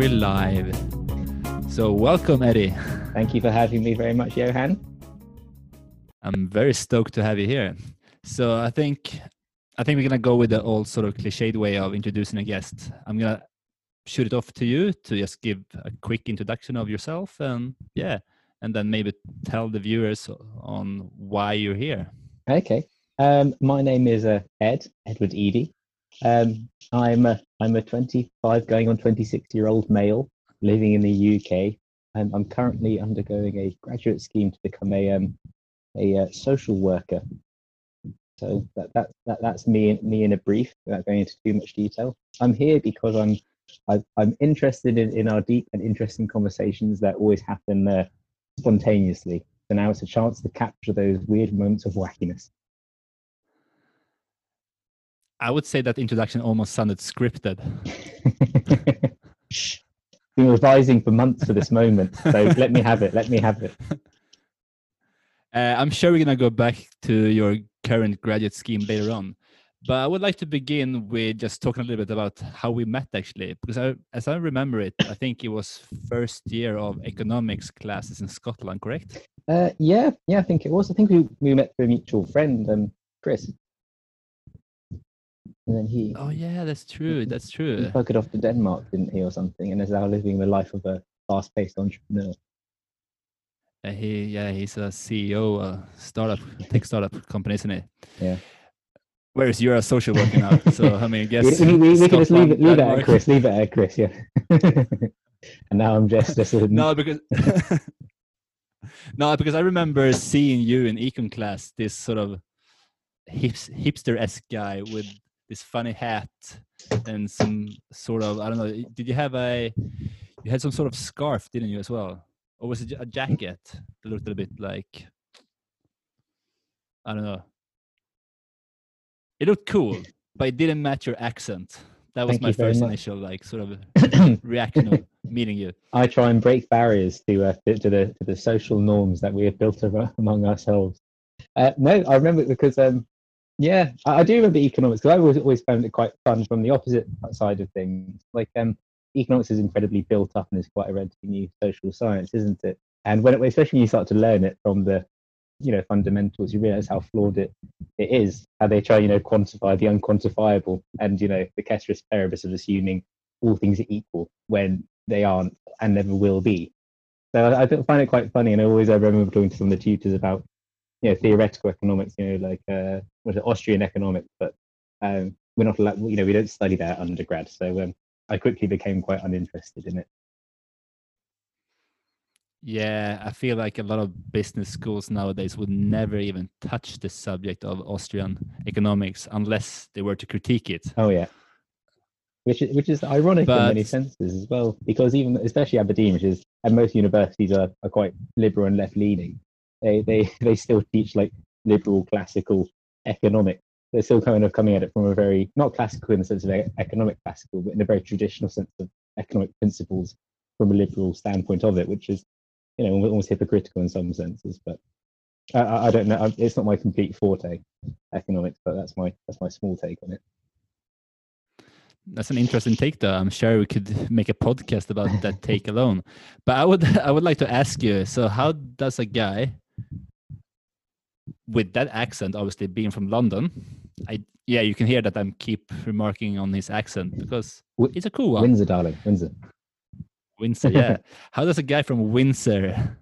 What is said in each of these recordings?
we're live. So, welcome, Eddie. Thank you for having me very much, Johan. I'm very stoked to have you here. So, I think I think we're gonna go with the old sort of cliched way of introducing a guest. I'm gonna shoot it off to you to just give a quick introduction of yourself, and yeah, and then maybe tell the viewers on why you're here. Okay. Um, my name is uh, Ed Edward Eady. Um, I'm a, I'm a 25 going on 26 year old male living in the UK. and I'm currently undergoing a graduate scheme to become a um, a uh, social worker. So that, that, that that's me me in a brief, without going into too much detail. I'm here because I'm I, I'm interested in, in our deep and interesting conversations that always happen uh, spontaneously. So now it's a chance to capture those weird moments of wackiness. I would say that introduction almost sounded scripted. Been revising for months for this moment, so let me have it. Let me have it. Uh, I'm sure we're gonna go back to your current graduate scheme later on, but I would like to begin with just talking a little bit about how we met actually, because I, as I remember it, I think it was first year of economics classes in Scotland, correct? Uh, yeah, yeah, I think it was. I think we, we met through a mutual friend, um, Chris. And then he. Oh yeah, that's true. That's true. He true. buggered off to Denmark, didn't he, or something, and is now living the life of a fast-paced entrepreneur. Uh, he yeah, he's a CEO, a startup tech startup company, isn't he? Yeah. Whereas you're a social worker now, so I mean, I guess we, we, we can just leave it, leave it at Chris. Leave it at Chris. Yeah. and now I'm just just No, because no, because I remember seeing you in econ class, this sort of hips, hipster-esque guy with this funny hat and some sort of I don't know. Did you have a? You had some sort of scarf, didn't you, as well? Or was it a jacket that looked a bit like? I don't know. It looked cool, but it didn't match your accent. That was Thank my first initial like sort of reaction of meeting you. I try and break barriers to uh, to to the to the social norms that we have built ar- among ourselves. Uh, no, I remember because um, yeah, I, do remember economics because I always always found it quite fun from the opposite side of things. Like um, economics is incredibly built up and is quite a relatively new social science, isn't it? And when it, especially when you start to learn it from the you know fundamentals, you realize how flawed it it is. How they try you know quantify the unquantifiable, and you know the ceteris paribus of assuming all things are equal when they aren't and never will be. So I, I find it quite funny, and I always I remember talking to some of the tutors about you know theoretical economics, you know like uh, what is it, Austrian economics, but um, we're not allowed, you know, we don't study that undergrad. So um, I quickly became quite uninterested in it. Yeah, I feel like a lot of business schools nowadays would never even touch the subject of Austrian economics unless they were to critique it. Oh yeah. Which is, which is ironic in many senses as well, because even especially Aberdeen, which is and most universities are, are quite liberal and left leaning, they, they they still teach like liberal classical economics. They're still kind of coming at it from a very not classical in the sense of economic classical, but in a very traditional sense of economic principles from a liberal standpoint of it, which is you know almost hypocritical in some senses. But I, I I don't know. It's not my complete forte, economics, but that's my that's my small take on it. That's an interesting take, though. I'm sure we could make a podcast about that take alone. But I would, I would like to ask you. So, how does a guy with that accent, obviously being from London, I yeah, you can hear that I'm keep remarking on his accent because it's a cool one. Windsor, darling, Windsor. Windsor, yeah. How does a guy from Windsor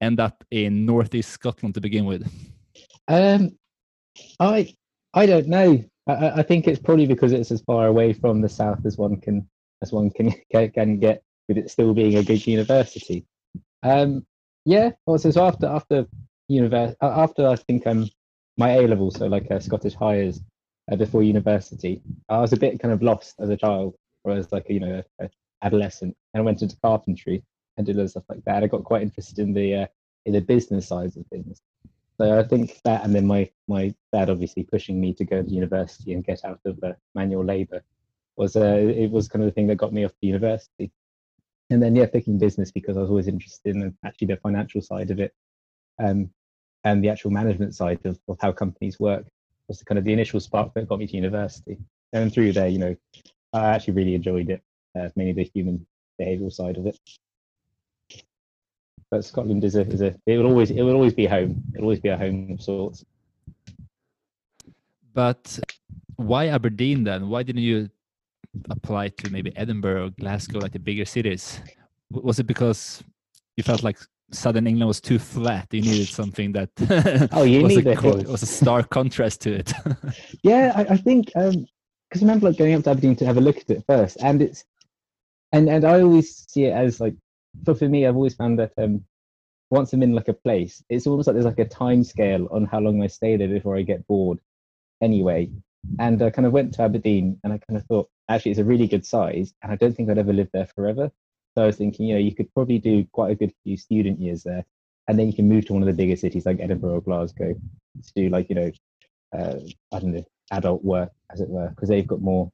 end up in northeast Scotland to begin with? Um, I I don't know. I- I, think it's probably because it's as far away from the south as one can as one can can, can get, with it still being a good university. Um, yeah. well, so after after university, after I think um my A level, so like uh, Scottish Highers uh, before university, I was a bit kind of lost as a child, or as like a, you know a, a adolescent, and I went into carpentry and did of stuff like that. I got quite interested in the uh, in the business sides of things. So I think that, and then my my dad obviously pushing me to go to university and get out of uh, manual labour was uh, it was kind of the thing that got me off to university. And then yeah, picking business because I was always interested in actually the financial side of it, um, and the actual management side of, of how companies work was the kind of the initial spark that got me to university. And through there, you know, I actually really enjoyed it, uh, mainly the human behavioural side of it. But Scotland is a is a it will always it will always be home. It'll always be a home of sorts. But why Aberdeen then? Why didn't you apply to maybe Edinburgh or Glasgow, like the bigger cities? Was it because you felt like southern England was too flat? You needed something that oh, you was, need a, was a stark contrast to it. yeah, I, I think because um, I remember like going up to Aberdeen to have a look at it first, and it's and and I always see it as like for for me, I've always found that um, once I'm in like a place, it's almost like there's like a time scale on how long I stay there before I get bored. Anyway, and I kind of went to Aberdeen, and I kind of thought actually it's a really good size, and I don't think I'd ever live there forever. So I was thinking, you know, you could probably do quite a good few student years there, and then you can move to one of the bigger cities like Edinburgh or Glasgow to do like you know, uh, I don't know, adult work as it were, because they've got more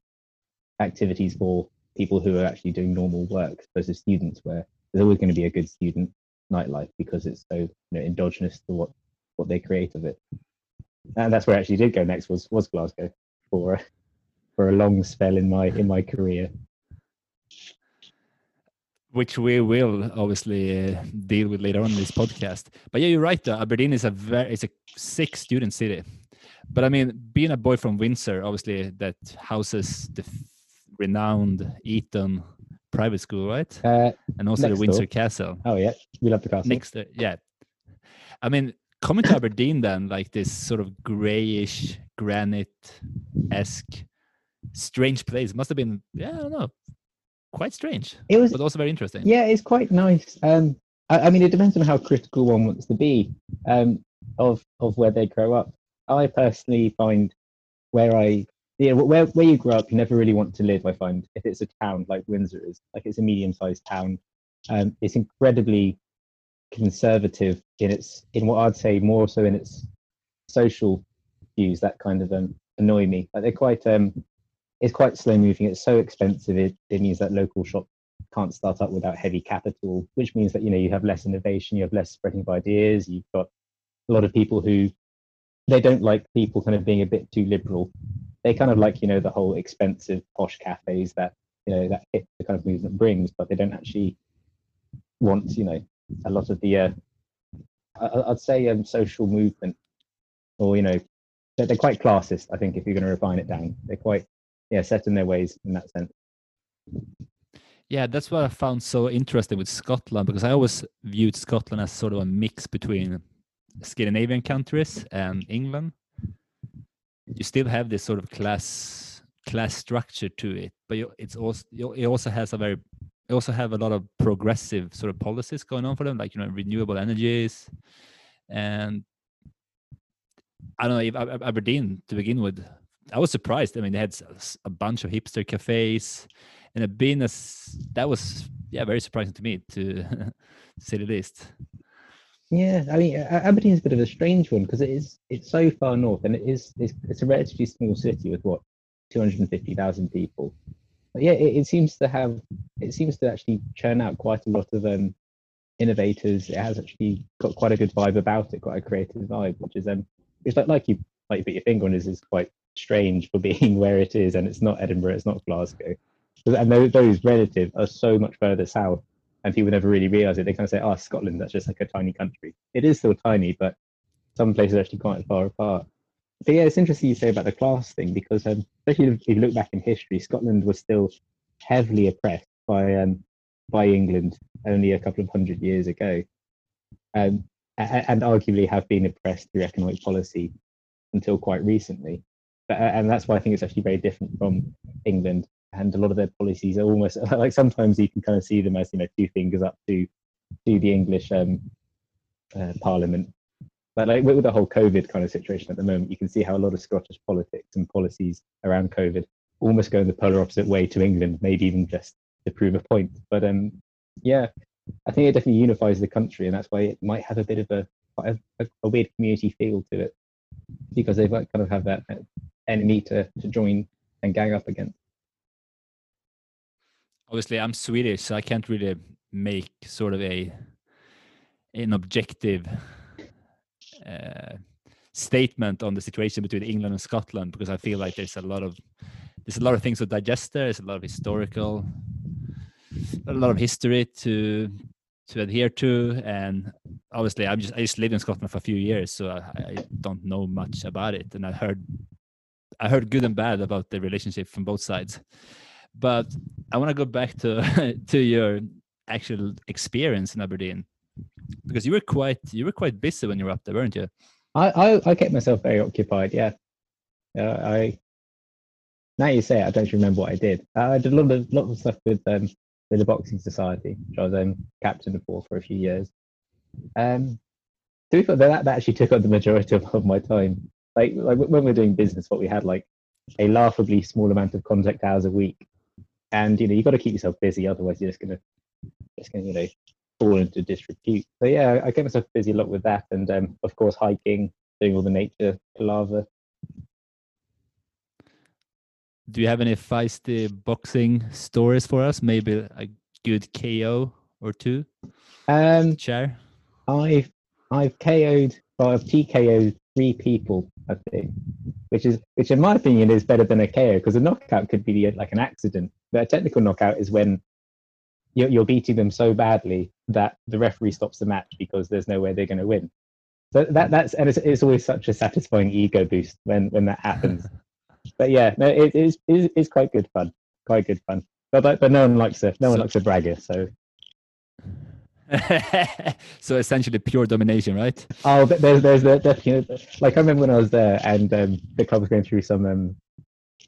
activities for people who are actually doing normal work versus students, where there's always going to be a good student nightlife because it's so you know, endogenous to what what they create of it. And that's where I actually did go next was was Glasgow for for a long spell in my in my career which we will obviously uh, deal with later on in this podcast. But yeah, you're right. Though Aberdeen is a very it's a sick student city, but I mean, being a boy from Windsor, obviously that houses the renowned Eton private school, right? Uh, and also the Windsor door. Castle. Oh yeah, we love the castle. Next, uh, yeah. I mean, coming to Aberdeen, then like this sort of grayish granite esque strange place must have been yeah I don't know quite strange. It was, but also very interesting. Yeah, it's quite nice. Um, I, I, mean, it depends on how critical one wants to be um, of of where they grow up. I personally find where I, you know, where where you grow up, you never really want to live. I find if it's a town like Windsor is, like it's a medium-sized town, um, it's incredibly conservative in its in what I'd say more so in its social views that kind of um, annoy me. Like they're quite um, it's quite slow moving. It's so expensive. It, it means that local shops can't start up without heavy capital, which means that you know you have less innovation, you have less spreading of ideas. You've got a lot of people who they don't like people kind of being a bit too liberal. They kind of like you know the whole expensive posh cafes that you know that hit the kind of movement brings, but they don't actually want you know a lot of the uh, I'd say um, social movement or you know they're, they're quite classist. I think if you're going to refine it down, they're quite yeah set in their ways in that sense. Yeah that's what i found so interesting with scotland because i always viewed scotland as sort of a mix between scandinavian countries and england. You still have this sort of class class structure to it but it's also it also has a very it also have a lot of progressive sort of policies going on for them like you know renewable energies. And i don't know if aberdeen to begin with I was surprised. I mean, they had a bunch of hipster cafes, and a been a, that was yeah very surprising to me to say the least. Yeah, I mean Aberdeen is a bit of a strange one because it is it's so far north and it is it's, it's a relatively small city with what two hundred and fifty thousand people. But yeah, it, it, seems to have it seems to actually churn out quite a lot of um, innovators. It has actually got quite a good vibe about it, quite a creative vibe, which is um it's like like you like you put your finger on is is quite strange for being where it is, and it's not Edinburgh, it's not Glasgow. And those, those relative are so much further south, and people never really realise it. They kind of say, "Oh, Scotland, that's just like a tiny country." It is still tiny, but some places are actually quite far apart. But yeah, it's interesting you say about the class thing because, um, especially if you look back in history, Scotland was still heavily oppressed by um, by England only a couple of hundred years ago, um, and arguably have been oppressed through economic policy until quite recently and that's why I think it's actually very different from England. And a lot of their policies are almost like sometimes you can kind of see them as you know two fingers up to to the English um, uh, Parliament. But like with the whole COVID kind of situation at the moment, you can see how a lot of Scottish politics and policies around COVID almost go in the polar opposite way to England, maybe even just to prove a point. But um, yeah, I think it definitely unifies the country, and that's why it might have a bit of a a, a weird community feel to it because they kind of have that enemy to, to join and gang up against. Obviously, I'm Swedish, so I can't really make sort of a an objective uh, statement on the situation between England and Scotland because I feel like there's a lot of there's a lot of things to digest there. There's a lot of historical a lot of history to to adhere to, and obviously I'm just I just lived in Scotland for a few years, so I, I don't know much about it, and I heard I heard good and bad about the relationship from both sides. But I want to go back to to your actual experience in Aberdeen because you were quite you were quite busy when you were up there, weren't you? I I, I kept myself very occupied. Yeah, uh, I. Now you say it, I don't remember what I did. Uh, I did a lot of lot of stuff with um, with the boxing society, which I was um, captain for for a few years. Um, to be fair, that, that actually took up the majority of, of my time. Like, like when we we're doing business, what we had like a laughably small amount of contact hours a week, and you know you've got to keep yourself busy, otherwise you're just gonna just gonna you know fall into disrepute. So yeah, I kept myself busy a lot with that, and um, of course hiking, doing all the nature lava. Do you have any feisty boxing stories for us? Maybe a good KO or two. Um, Share. I've I've KO'd, well, I've TKO'd three people, I think, which is which in my opinion is better than a KO because a knockout could be like an accident, but a technical knockout is when you're, you're beating them so badly that the referee stops the match because there's no way they're going to win. So that that's and it's, it's always such a satisfying ego boost when when that happens. But yeah, no, it is it, it's quite good fun, quite good fun. But but, but no one likes a no one So- likes a bragger. So so essentially pure domination, right? oh, there's there's the, the like I remember when I was there and um, the club was going through some um,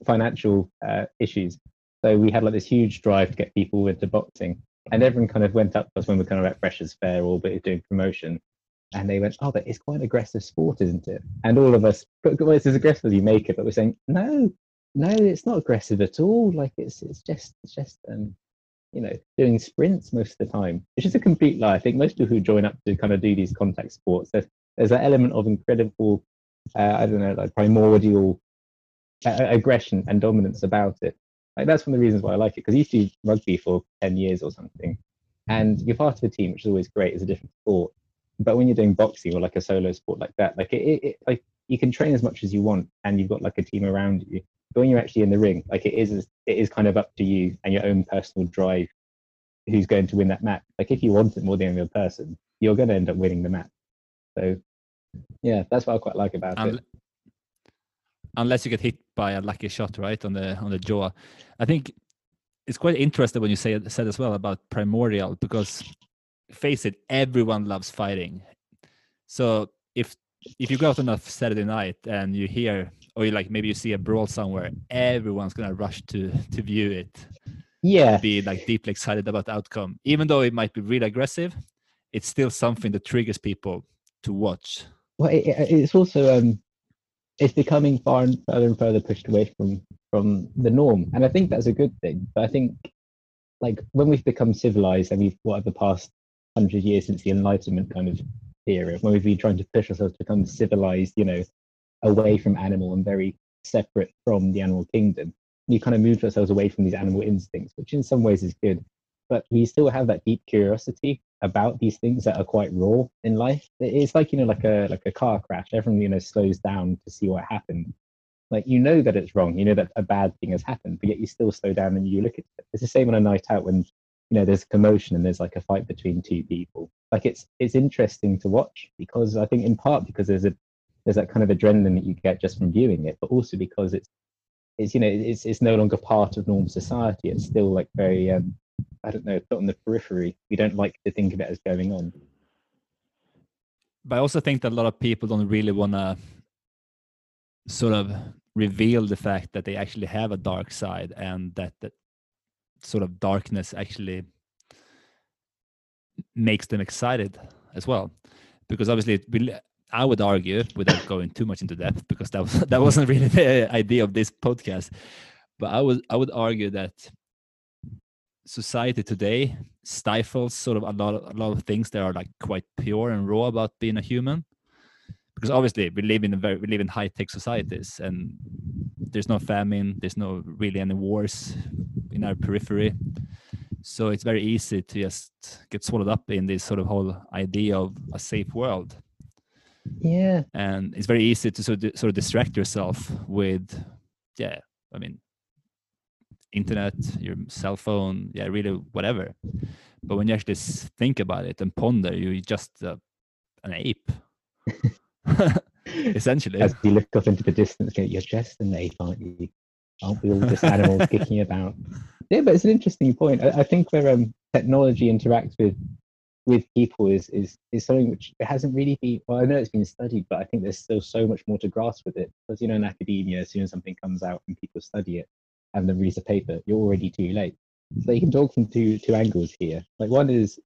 financial uh, issues. So we had like this huge drive to get people into boxing, and everyone kind of went up to us when we were kind of at Freshers Fair or but doing promotion, and they went, "Oh, but it's quite an aggressive sport, isn't it?" And all of us, "But well, it's as aggressive as you make it, but we're saying, "No, no, it's not aggressive at all. Like it's it's just it's just um, you know, doing sprints most of the time, It's just a complete lie. I think most people who join up to kind of do these contact sports, there's there's that element of incredible, uh, I don't know, like primordial uh, aggression and dominance about it. Like that's one of the reasons why I like it because I used to do rugby for ten years or something, and you're part of a team, which is always great. It's a different sport, but when you're doing boxing or like a solo sport like that, like it, it, it like you can train as much as you want, and you've got like a team around you. But when you're actually in the ring, like it is, it is kind of up to you and your own personal drive who's going to win that match. Like if you want it more than the other person, you're going to end up winning the match. So yeah, that's what I quite like about it. unless you get hit by a lucky shot right on the on the jaw i think it's quite interesting when you say said as well about primordial because face it everyone loves fighting. So if if you go out on a saturday night and you hear or you like maybe you see a brawl somewhere everyone's gonna rush to to view it Yeah, be like deeply excited about the outcome. Even though it might be really aggressive it's still something that triggers people to watch. Well, it, it- it's also um, it's becoming far and further and further pushed away from from the norm, and I think that's a good thing. But I think like when we've become civilized and we've what the past hundred years since the Enlightenment kind of era, when we've been trying to push ourselves to become civilized, you know, away from animal and very separate from the animal kingdom, we kind of moved ourselves away from these animal instincts, which in some ways is good. But we still have that deep curiosity about these things that are quite raw in life. It's like you know, like a like a car crash. Everyone you know slows down to see what happened. Like you know that it's wrong. You know that a bad thing has happened, but yet you still slow down and you look at it. It's the same on a night out when you know there's commotion and there's like a fight between two people. Like it's it's interesting to watch because I think in part because there's a there's that kind of adrenaline that you get just from viewing it, but also because it's it's you know it's it's no longer part of normal society. It's still like very um, I don't know, on the periphery. We don't like to think of it as going on. but I also think that a lot of people don't really want to sort of reveal the fact that they actually have a dark side and that that sort of darkness actually makes them excited as well. Because obviously will- I would argue without going too much into depth because that was that wasn't really the idea of this podcast but I would I would argue that society today stifles sort of a lot of, a lot of things that are like quite pure and raw about being a human because obviously we live in a very we live in high tech societies and there's no famine there's no really any wars in our periphery. So it's very easy to just get swallowed up in this sort of whole idea of a safe world. Yeah, and it's very easy to sort of, sort of distract yourself with yeah i mean internet, your cell phone, yeah, really whatever. But when you actually think about it and ponder, you're just uh, an ape, essentially. As you look off into the distance, you're just an ape, aren't you? Aren't we all just animals kicking about? Yeah, but it's an interesting point. I, I think where um, technology interacts with with people is is is something which it hasn't really been. Well, I know it's been studied, but I think there's still so much more to grasp with it. Because you know, in academia, as soon as something comes out and people study it and then read a paper, you're already too late. So you can talk from two two angles here. Like one is,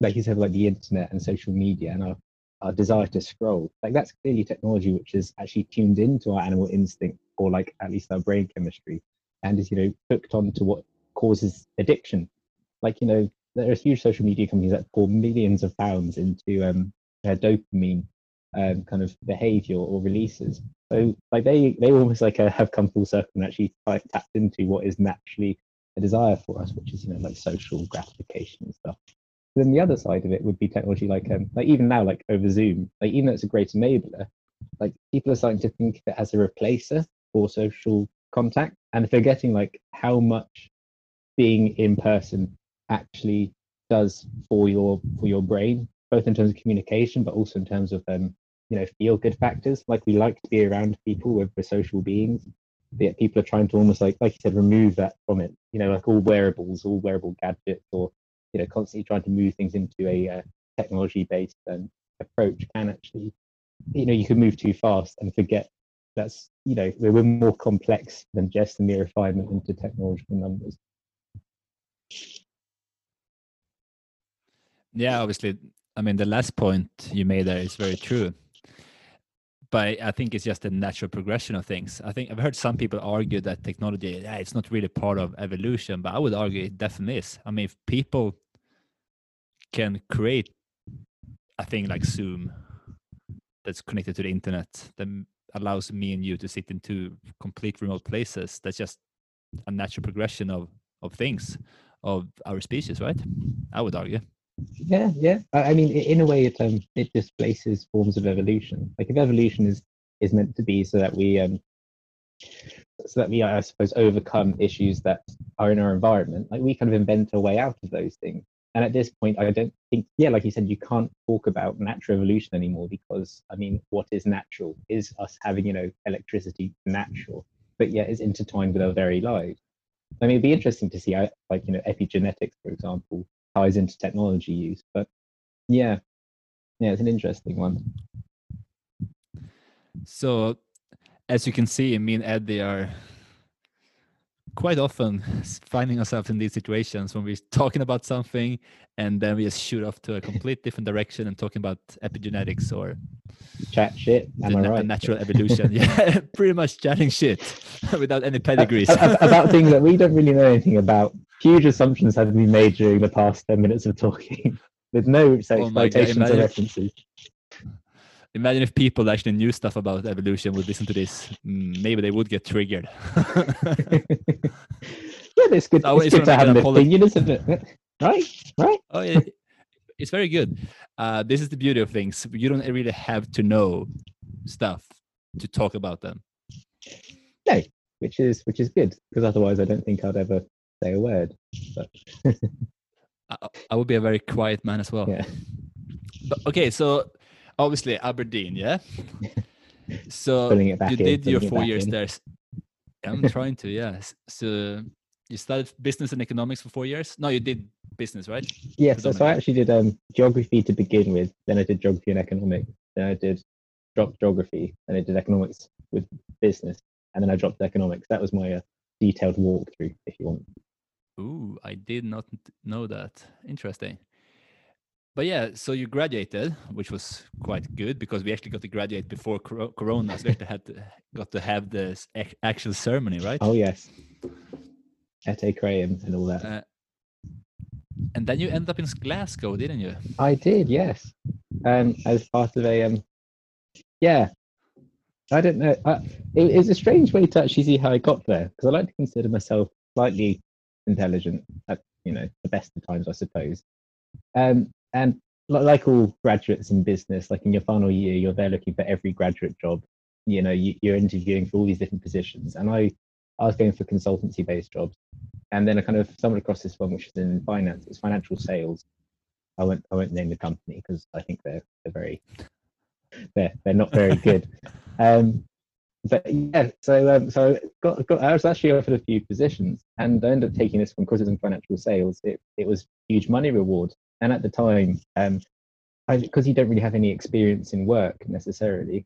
like you said, like the internet and social media and our our desire to scroll. Like that's clearly technology which is actually tuned into our animal instinct or like at least our brain chemistry and is you know hooked on to what causes addiction. Like you know there are huge social media companies that pour millions of pounds into um, their dopamine um, kind of behavior or releases. So like they they almost like uh, have come full circle and actually tapped into what is naturally a desire for us, which is you know like social gratification and stuff. Then the other side of it would be technology like um like even now like over Zoom, like even though it's a great enabler, like people are starting to think of it as a replacer for social contact and forgetting like how much being in person actually does for your for your brain, both in terms of communication, but also in terms of um, you know feel good factors. Like we like to be around people, we're, we're social beings. But yet people are trying to almost like like you said, remove that from it. You know, like all wearables, all wearable gadgets, or you know, constantly trying to move things into a uh, technology-based um, approach can actually, you know, you can move too fast and forget that's you know we're, more complex than just a mere refinement into technological numbers. Yeah, obviously. I mean, the last point you made there is very true. But I think it's just a natural progression of things. I think I've heard some people argue that technology, yeah, it's not really part of evolution, but I would argue it definitely is. I mean, if people can create a thing like Zoom that's connected to the internet that allows me and you to sit in two complete remote places, that's just a natural progression of of things of our species, right? I would argue. Yeah, yeah. I, mean, in a way, it um, it displaces forms of evolution. Like if evolution is is meant to be so that we um, so that we, I suppose, overcome issues that are in our environment. Like we kind of invent a way out of those things. And at this point, I don't think, yeah, like you said, you can't talk about natural evolution anymore because, I mean, what is natural? Is us having, you know, electricity natural? But yet it's intertwined with our very lives. I mean, it'd be interesting to see how, like, you know, epigenetics, for example, ties into technology use. But yeah, yeah, it's an interesting one. So, as you can see, me and Eddie are quite often finding ourselves in these situations when we're talking about something and then we just shoot off to a complete different direction and talking about epigenetics or Chat shit. Am I right? natural evolution. yeah, pretty much chatting shit without any pedigrees. About things that we don't really know anything about. Huge assumptions have been made during the past 10 minutes of talking with no say, Oh God, or references. Imagine if people actually knew stuff about evolution would listen to this. Mm, maybe they would get triggered. yeah, it's good, Oh, it's it's good to have an opinion, isn't it? Right? Right? oh yeah it's very good uh, this is the beauty of things you don't really have to know stuff to talk about them No, which is which is good because otherwise I don't think I'd ever say a word. But I, I would be a very quiet man as well yeah, but okay so obviously aberdeen yeah so pulling it back you in. did your four years in. there I'm trying to yes so you studied business and economics for four years no you did business right Yeah, so, so I actually did um, geography to begin with. Then I did geography and economics. Then I did dropped geography. Then I did economics with business, and then I dropped economics. That was my uh, detailed walkthrough, if you want. Ooh, I did not know that. Interesting. But yeah, so you graduated, which was quite good because we actually got to graduate before cor- Corona. So we actually had to, got to have this actual ceremony, right? Oh yes, Ete Graham and all that. Uh, and then you end up in Glasgow, didn't you? I did, yes. Um, as part of a um, yeah. I don't know. I, it, it's a strange way to actually see how I got there because I like to consider myself slightly intelligent at you know the best of times, I suppose. Um, and like all graduates in business, like in your final year, you're there looking for every graduate job. You know, you, you're interviewing for all these different positions, and I, I was going for consultancy based jobs. And then I kind of stumbled across this one, which is in finance. It's financial sales. I won't I won't name the company because I think they're they're very they're they're not very good. um, but yeah, so um, so got, got I was actually offered a few positions, and I ended up taking this one because it's in financial sales. It it was huge money reward, and at the time, um, because you don't really have any experience in work necessarily,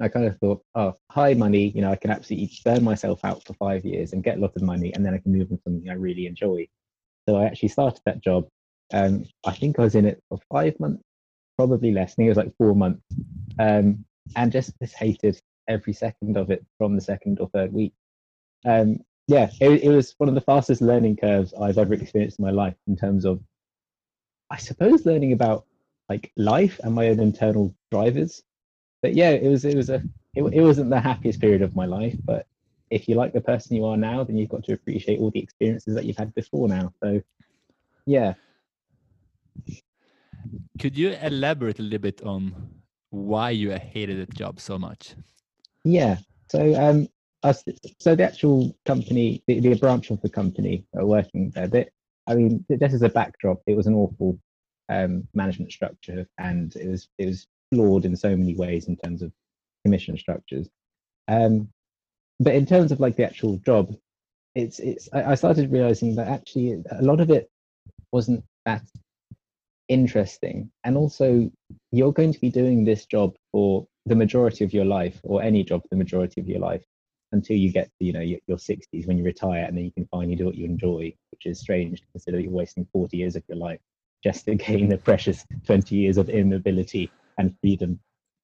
I kind of thought, oh, high money, you know, I can absolutely burn myself out for five years and get a lot of money, and then I can move on to something I really enjoy. So I actually started that job. Um, I think I was in it for five months, probably less. I think it was like four months, um, and just just hated every second of it from the second or third week. Um, yeah, it, it was one of the fastest learning curves I've ever experienced in my life in terms of, I suppose, learning about like life and my own internal drivers but yeah, it was it was a it, it wasn't the happiest period of my life, but if you like the person you are now, then you've got to appreciate all the experiences that you've had before now. So yeah. Could you elaborate a little bit on why you hated the job so much? Yeah. So um us so the actual company, the, the branch of the company are working there. That I mean, this is a backdrop. It was an awful um, management structure, and it was it was flawed in so many ways in terms of commission structures. Um, but in terms of like the actual job, it's it's I, I started realizing that actually a lot of it wasn't that interesting. And also you're going to be doing this job for the majority of your life or any job for the majority of your life until you get to you know your, your 60s when you retire and then you can finally do what you enjoy which is strange to consider you're wasting 40 years of your life just to gain the precious 20 years of immobility and freedom.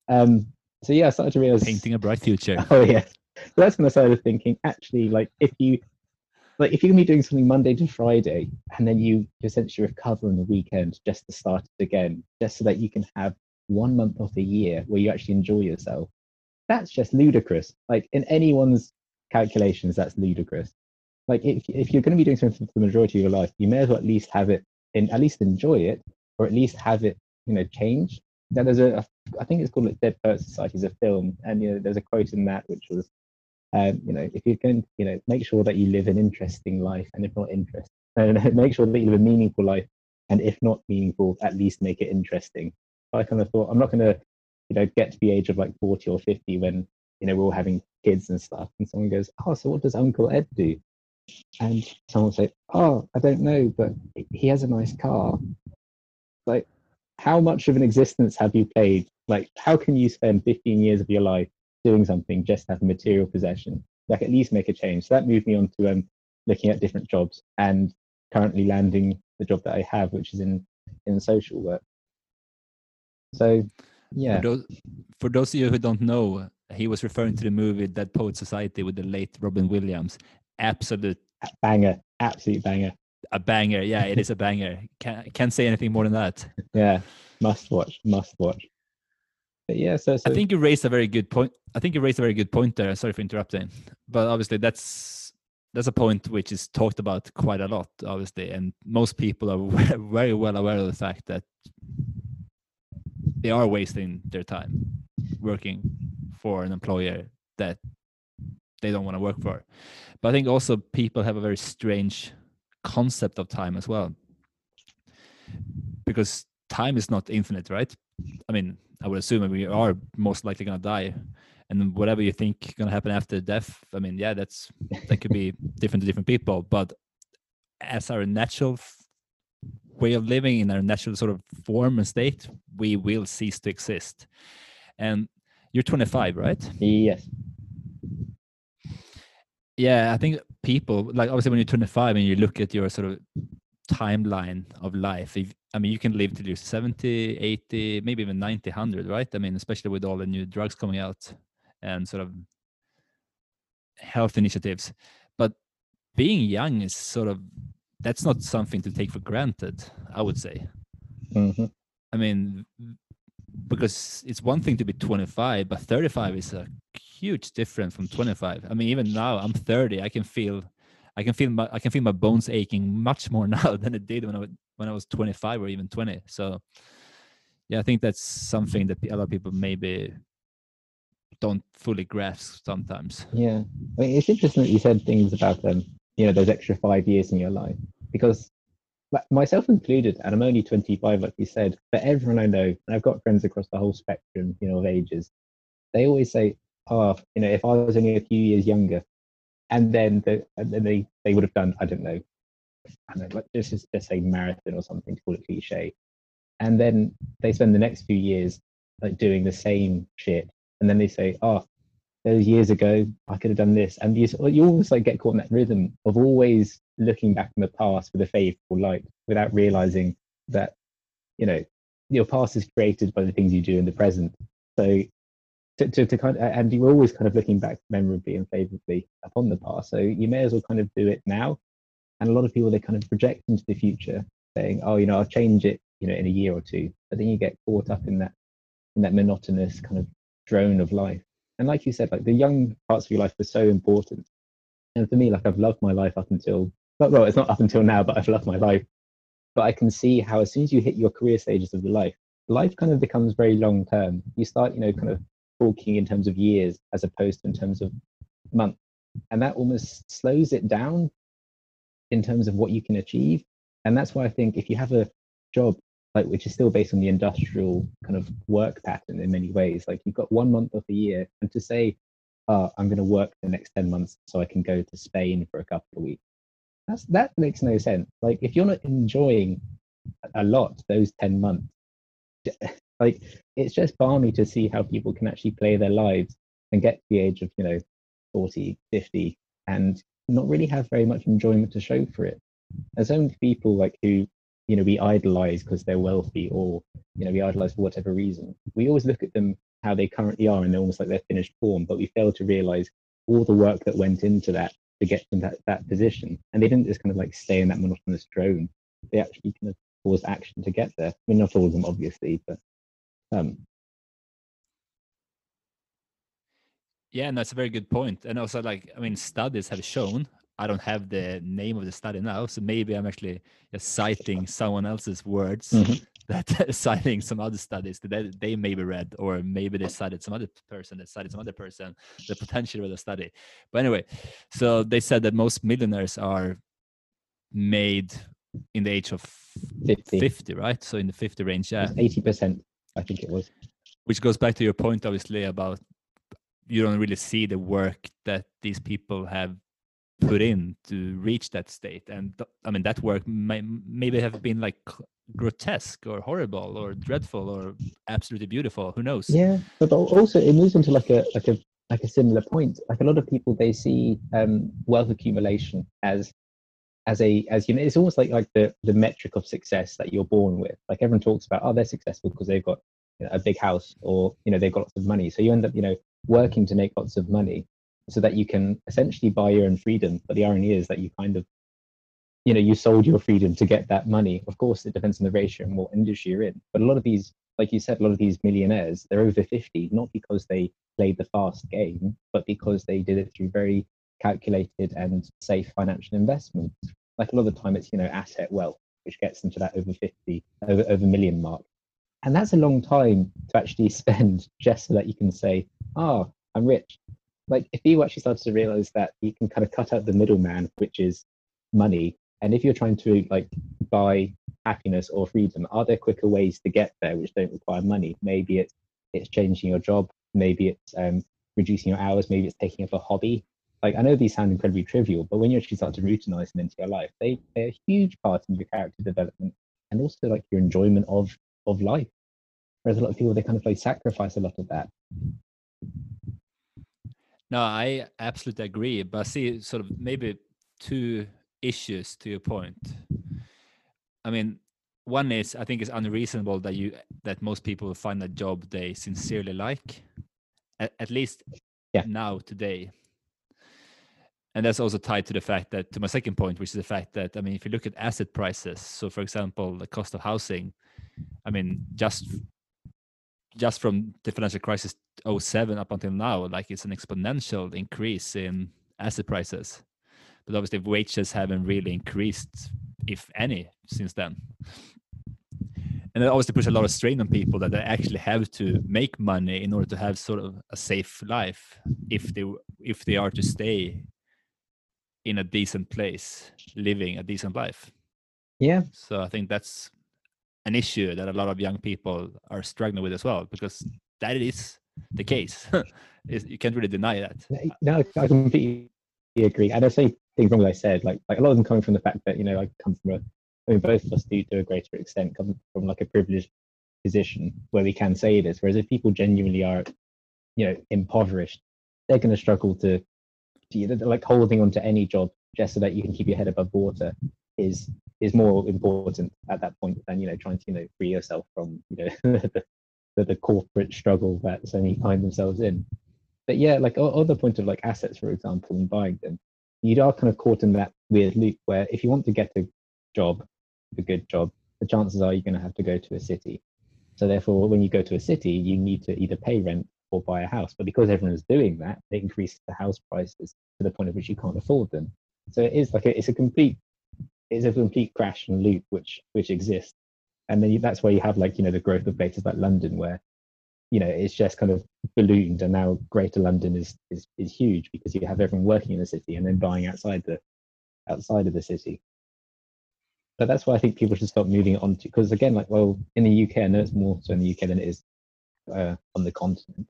Um, so yeah, I started to realize painting a bright future. Oh yeah, so that's when I started thinking. Actually, like if you like if you can be doing something Monday to Friday and then you essentially recover on the weekend just to start it again, just so that you can have one month of the year where you actually enjoy yourself, that's just ludicrous. Like in anyone's calculations, that's ludicrous. Like if if you're going to be doing something for the majority of your life, you may as well at least have it and at least enjoy it or at least have it you know change now there's a, I think it's called like Dead Poet Society, is a film, and you know there's a quote in that which was, um, you know, if you're going, to, you know, make sure that you live an interesting life, and if not interesting, and make sure that you live a meaningful life, and if not meaningful, at least make it interesting. I kind of thought I'm not going to, you know, get to the age of like 40 or 50 when you know we're all having kids and stuff, and someone goes, oh, so what does Uncle Ed do? And someone say, oh, I don't know, but he has a nice car. Like, how much of an existence have you played? Like, how can you spend 15 years of your life doing something just to have material possession? Like, at least make a change. So that moved me on to um, looking at different jobs and currently landing the job that I have, which is in in social work. So, yeah. For those, for those of you who don't know, he was referring to the movie Dead Poet Society with the late Robin Williams. Absolute banger, absolute banger a banger. Yeah, it is a banger. Can't can't say anything more than that. Yeah, must watch, must watch. But yeah, so, so I think you raised a very good point. I think you raised a very good point there. Sorry for interrupting, but obviously that's that's a point which is talked about quite a lot, obviously, and most people are very well aware of the fact that they are wasting their time working for an employer that they don't want to work for. But I think also people have a very strange concept of time as well because time is not infinite right i mean i would assume we are most likely going to die and whatever you think is going to happen after death i mean yeah that's that could be different to different people but as our natural way of living in our natural sort of form and state we will cease to exist. And you're 25 right? Yes. Yeah i think people like obviously when you're 25 and you look at your sort of timeline of life if, i mean you can live till you're 70 80 maybe even 90 100 right? I mean especially with all the new drugs coming out and sort of health initiatives. But being young is sort of that's not something to take for granted i would say. Mm-hmm. i mean because it's one thing to be 25 but 35 is a huge difference from 25 i mean even now i'm 30 i can feel i can feel my i can feel my bones aching much more now than it did when i was when i was 25 or even 20 so yeah i think that's something that a lot of people maybe don't fully grasp sometimes. Yeah, I mean, it's interesting that you said things about um, you know, those extra five years in your life because myself included, and I'm only 25, like you said, but everyone I know, and I've got friends across the whole spectrum, you know, of ages, they always say, oh, you know, if I was only a few years younger, and then the, and then they, they would have done, I don't know, I don't know, like just, just say marathon or something to call it cliche. And then they spend the next few years like doing the same shit. And then they say, oh, those years ago, I could have done this. And you, you almost like get caught in that rhythm of always looking back in the past with a faithful light without realizing that, you know, your past is created by the things you do in the present. So to, to, to kind of, and you're always kind of looking back memorably and favorably upon the past. So you may as well kind of do it now. And a lot of people, they kind of project into the future saying, oh, you know, I'll change it, you know, in a year or two. But then you get caught up in that, in that monotonous kind of drone of life. And like you said, like the young parts of your life were so important. And for me, like I've loved my life up until, well, it's not up until now, but I've loved my life. But I can see how as soon as you hit your career stages of the life, life kind of becomes very long term. You start, you know, kind of talking in terms of years as opposed to in terms of months. And that almost slows it down in terms of what you can achieve. And that's why I think if you have a job like which is still based on the industrial kind of work pattern in many ways, like you've got one month of the year, and to say, oh, I'm going to work the next 10 months so I can go to Spain for a couple of weeks. That's, that makes no sense. Like if you're not enjoying a lot those 10 months, like it's just balmy to see how people can actually play their lives and get to the age of you know 40 50 and not really have very much enjoyment to show for it there's so many people like who you know we idolize because they're wealthy or you know we idolize for whatever reason we always look at them how they currently are and they're almost like they're finished form but we fail to realize all the work that went into that to get to that, that position and they didn't just kind of like stay in that monotonous drone they actually kind of caused action to get there i mean not all of them obviously but um, yeah, and that's a very good point. And also, like, I mean, studies have shown. I don't have the name of the study now, so maybe I'm actually just citing someone else's words mm-hmm. That citing some other studies that they, maybe read, or maybe they cited some other person that cited some other person the potential of the study. But anyway, so they said that most millionaires are made in the age of 50, 50 right? So in the 50 range, yeah. 80%. I think it was. Which goes back to your point, obviously, about you don't really see the work that these people have put in to reach that state. And I mean, that work may maybe have been like grotesque or horrible or dreadful or absolutely beautiful. Who knows? Yeah, but also it moves into like a like a like a similar point. Like a lot of people, they see um, wealth accumulation as as a as you know it's almost like like the the metric of success that you're born with like everyone talks about oh they're successful because they've got you know, a big house or you know they've got lots of money so you end up you know working to make lots of money so that you can essentially buy your own freedom but the irony is that you kind of you know you sold your freedom to get that money of course it depends on the ratio and what industry you're in but a lot of these like you said a lot of these millionaires they're over 50 not because they played the fast game but because they did it through very calculated and safe financial investments. Like a lot of the time, it's you know asset wealth, which gets them to that over fifty, over over million mark, and that's a long time to actually spend just so that you can say, "Oh, I'm rich." Like if you actually started to realize that you can kind of cut out the middleman, which is money, and if you're trying to like buy happiness or freedom, are there quicker ways to get there which don't require money? Maybe it's it's changing your job, maybe it's um, reducing your hours, maybe it's taking up a hobby, like I know these sound incredibly trivial, but when you actually start to routinize them into your life, they play a huge part in your character development and also like your enjoyment of of life. Whereas a lot of people they kind of like sacrifice a lot of that. No, I absolutely agree. But I see sort of maybe two issues to your point. I mean, one is I think it's unreasonable that you that most people find a job they sincerely like. At, at least yeah. now today and that's also tied to the fact that to my second point which is the fact that i mean if you look at asset prices so for example the cost of housing i mean just just from the financial crisis 07 up until now like it's an exponential increase in asset prices but obviously wages haven't really increased if any since then. And it obviously puts a lot of strain on people that they actually have to make money in order to have sort of a safe life if they if they are to stay in a decent place living a decent life. Yeah, so i think that's an issue that a lot of young people are struggling with as well because that is the case. You can't really deny that. No, I completely agree. And I say things wrong, as I said, like like a lot of them coming from the fact that you know I come from a, I mean, both of us do to a greater extent come from like a privileged position where we can say this. Whereas if people genuinely are, you know, impoverished, they're going to struggle to, to like holding on to any job just so that you can keep your head above water is is more important at that point than you know trying to you know free yourself from you know the, the, the corporate struggle that so many find themselves in but yeah, like other point of like assets, for example, and buying them, you are kind of caught in that weird loop where if you want to get a job, a good job, the chances are you're going to have to go to a city. So therefore, when you go to a city, you need to either pay rent or buy a house. But because everyone's doing that, they increase the house prices to the point at which you can't afford them. So it is like a, it's a complete it's a complete crash and loop which which exists. And then you, that's why you have like you know the growth of places like London where you know it's just kind of ballooned and now greater london is is, is huge because you have everyone working in the city and then buying outside the outside of the city. But that's why i think people should start moving on to because again like well in the uk i know it's more so in the uk than it is uh, on the continent.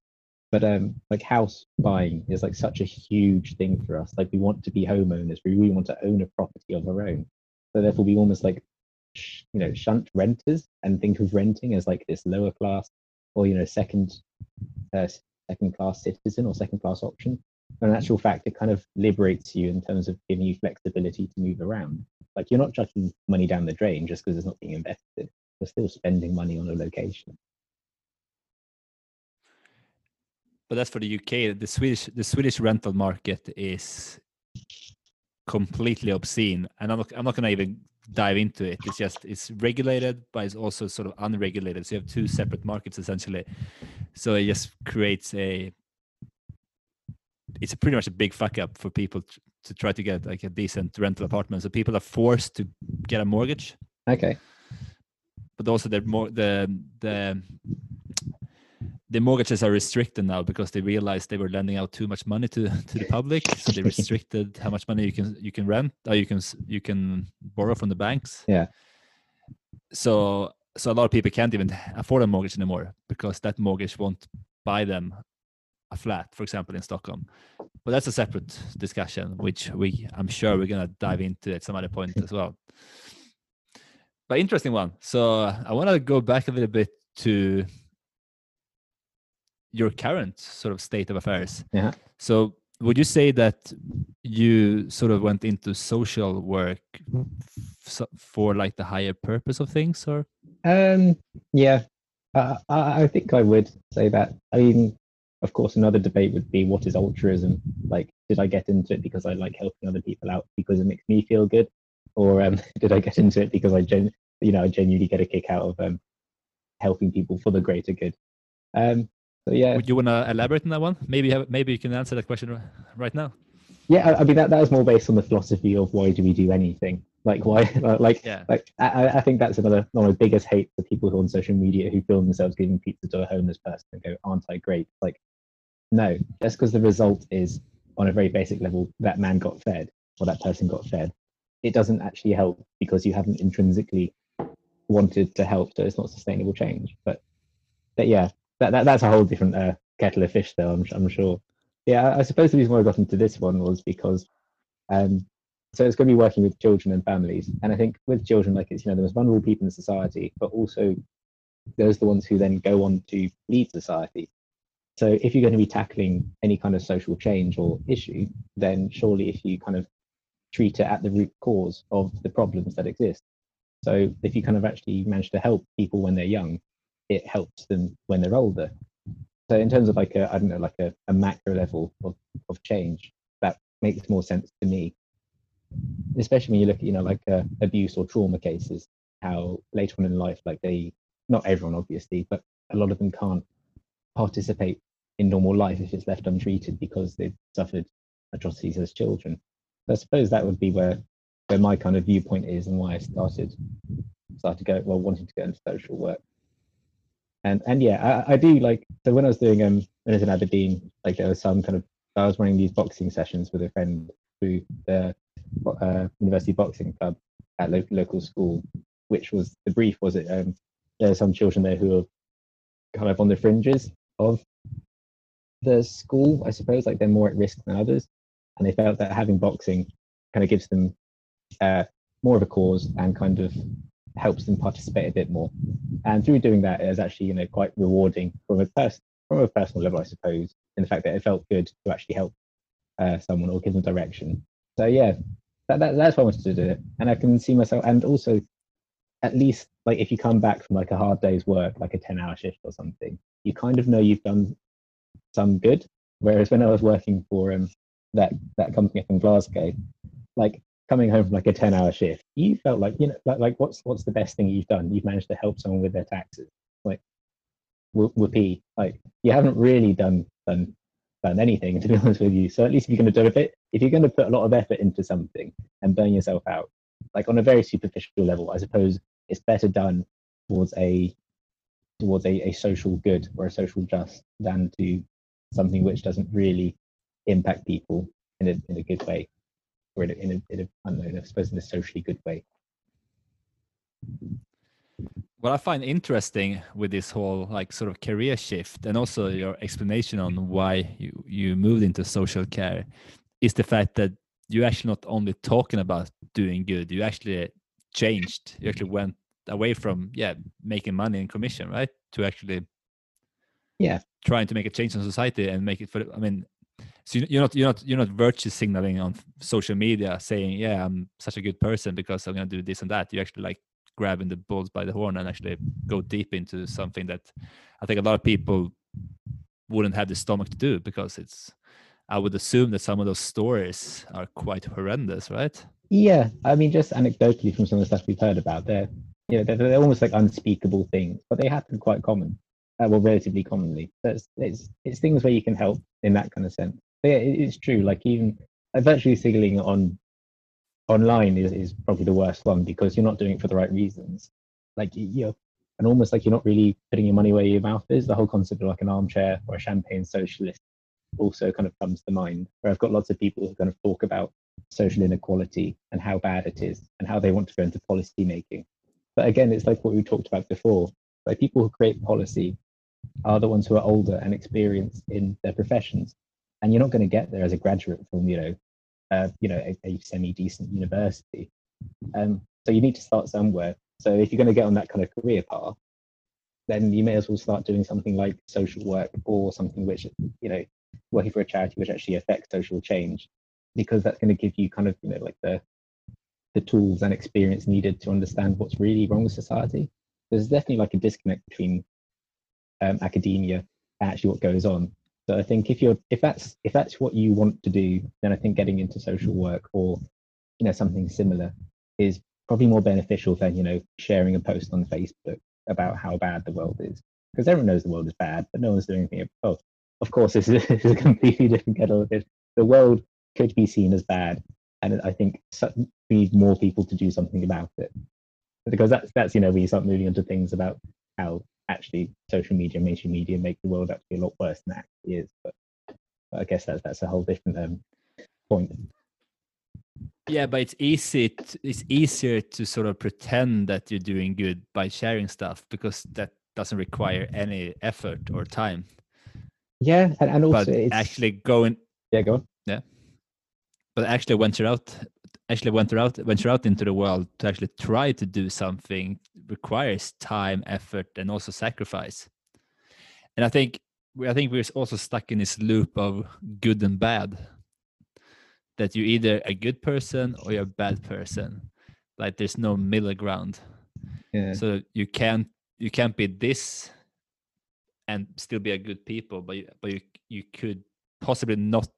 But um like house buying is like such a huge thing for us. Like we want to be homeowners. We really want to own a property of our own. So therefore we almost like you know shunt renters and think of renting as like this lower class or you know second uh, second class citizen or second class option but in actual fact it kind of liberates you in terms of giving you flexibility to move around. Like you're not chucking money down the drain just because it's not being invested. You're still spending money on a location. But that's for the UK. The Swedish the Swedish rental market is completely obscene, and I'm not, I'm not going to even dive into it. It's just it's regulated, but it's also sort of unregulated. So you have two separate markets essentially. So it just creates a it's pretty much a big fuck up for people to, to try to get like a decent rental apartment. So people are forced to get a mortgage, okay but also they're more the the the mortgages are restricted now because they realized they were lending out too much money to to the public. So they restricted how much money you can you can rent or you can you can borrow from the banks. Yeah. so so a lot of people can't even afford a mortgage anymore because that mortgage won't buy them a flat for example in stockholm. But that's a separate discussion which we i'm sure we're going to dive into at some other point as well. But interesting one. So i want to go back a little bit to your current sort of state of affairs. Yeah. So would you say that you sort of went into social work for like the higher purpose of things or Um, yeah, uh, I, I think I would say that. I mean, of course, another debate would be what is altruism? Like, did I get into it because I like helping other people out because it makes me feel good, or um, did I get into it because I gen, you know, I genuinely get a kick out of um, helping people for the greater good? Um, so yeah, would you want to elaborate on that one? Maybe have, maybe you can answer that question right now. yeah. I, I mean, that that was more based on the philosophy of why do we do anything? Like why? Like Yeah. like I, I- think that's another one of the biggest hates for people who are on social media who film themselves giving pizza to a homeless person and go, "Aren't I great?" Like, no, just because the result is on a very basic level that man got fed or that person got fed, it doesn't actually help because you haven't intrinsically wanted to help, so it's not sustainable change. But but yeah, that, that that's a whole different uh, kettle of fish, though. I'm I'm sure. Yeah, I, suppose the reason why I got into this one was because um, so it's going to be working with children and families and i think with children like it's you know the most vulnerable people in society but also those are the ones who then go on to lead society so if you're going to be tackling any kind of social change or issue then surely if you kind of treat it at the root cause of the problems that exist so if you kind of actually manage to help people when they're young it helps them when they're older. So in terms of like a i don't know like a, a macro level of, of change that makes more sense to me. Especially when you look at you know like uh, abuse or trauma cases how later on in life like they not everyone obviously but a lot of them can't participate in normal life if it's left untreated because they've suffered atrocities as children. So i suppose that would be where where my kind of viewpoint is and why I started started go well wanting to go into social work. And and yeah, I, I do like so when I was doing um when I was in Aberdeen, like there was some kind of I was running these boxing sessions with a friend through the uh, university boxing club at lo- local school, which was the brief was it um there are some children there who are kind of on the fringes of the school, I suppose, like they're more at risk than others. And they felt that having boxing kind of gives them uh, more of a cause and kind of helps them participate a bit more. And through doing that, it was actually, you know, quite rewarding from a pers- from a personal level, I suppose, in the fact that it felt good to actually help uh, someone or give them direction. So yeah, that, that, that's why I wanted to do it. And I can see myself, and also at least like if you come back from like a hard day's work, like a 10 hour shift or something, you kind of know you've done some good. Whereas when I was working for um, that that company up in Glasgow, like coming home from like a 10 hour shift, you felt like, you know, like, like what's what's the best thing you've done? You've managed to help someone with their taxes. Like whoopee. Like you haven't really done done done anything to be honest with you. So at least if you're gonna do a bit, if you're gonna put a lot of effort into something and burn yourself out, like on a very superficial level, I suppose it's better done towards a towards a, a social good or a social just than to something which doesn't really impact people in a in a good way or in a, in a, in a I don't know, I suppose in a socially good way. What I find interesting with this whole like sort of career shift and also your explanation on why you, you moved into social care is the fact that you're actually not only talking about doing good, you actually changed. You actually went away from yeah making money in commission, right, to actually yeah trying to make a change in society and make it for. I mean, so you're not you're not you're not virtue signaling on social media saying yeah I'm such a good person because I'm gonna do this and that. You actually like grabbing the bulls by the horn and actually go deep into something that I think a lot of people wouldn't have the stomach to do because it's I would assume that some of those stories are quite horrendous, right? Yeah, I mean, just anecdotally from some of the stuff we've heard about, they're you know they're, they're almost like unspeakable things, but they happen quite common, uh, well, relatively commonly. So it's, it's it's things where you can help in that kind of sense. Yeah, it's true. Like even uh, virtually signaling on online is, is probably the worst one because you're not doing it for the right reasons. Like you know, and almost like you're not really putting your money where your mouth is. The whole concept of like an armchair or a champagne socialist also kind of comes to mind, where I've got lots of people who kind of talk about social inequality and how bad it is and how they want to go into policy making. But again, it's like what we talked about before. Like people who create policy are the ones who are older and experienced in their professions. And you're not going to get there as a graduate from, you know, uh, you know, a, a semi-decent university. Um, so you need to start somewhere. So if you're going to get on that kind of career path, then you may as well start doing something like social work or something which, you know, working for a charity which actually affects social change, because that's going to give you kind of, you know, like the the tools and experience needed to understand what's really wrong with society. There's definitely like a disconnect between um, academia and actually what goes on. So I think if you're if that's if that's what you want to do, then I think getting into social work or you know something similar is probably more beneficial than you know sharing a post on Facebook about how bad the world is because everyone knows the world is bad, but no one's doing anything. About, oh, of course, this is, this is a completely different kettle of fish. The world could be seen as bad, and I think we need more people to do something about it because that's that's you know you start moving into things about how actually social media mainstream media make the world actually a lot worse than it actually is but, but i guess that's that's a whole different um, point. Yeah but it's easy to, it's easier to sort of pretend that you're doing good by sharing stuff because that doesn't require any effort or time. Yeah and, and also but actually going yeah go on. Yeah. But actually venture out actually venture out venture out into the world to actually try to do something requires time effort and also sacrifice. And i think i think we're also stuck in this loop of good and bad that you're either a good person or you're a bad person. Like there's no middle ground. Yeah. so you can't you can't be this and still be a good people but you, but you you could possibly not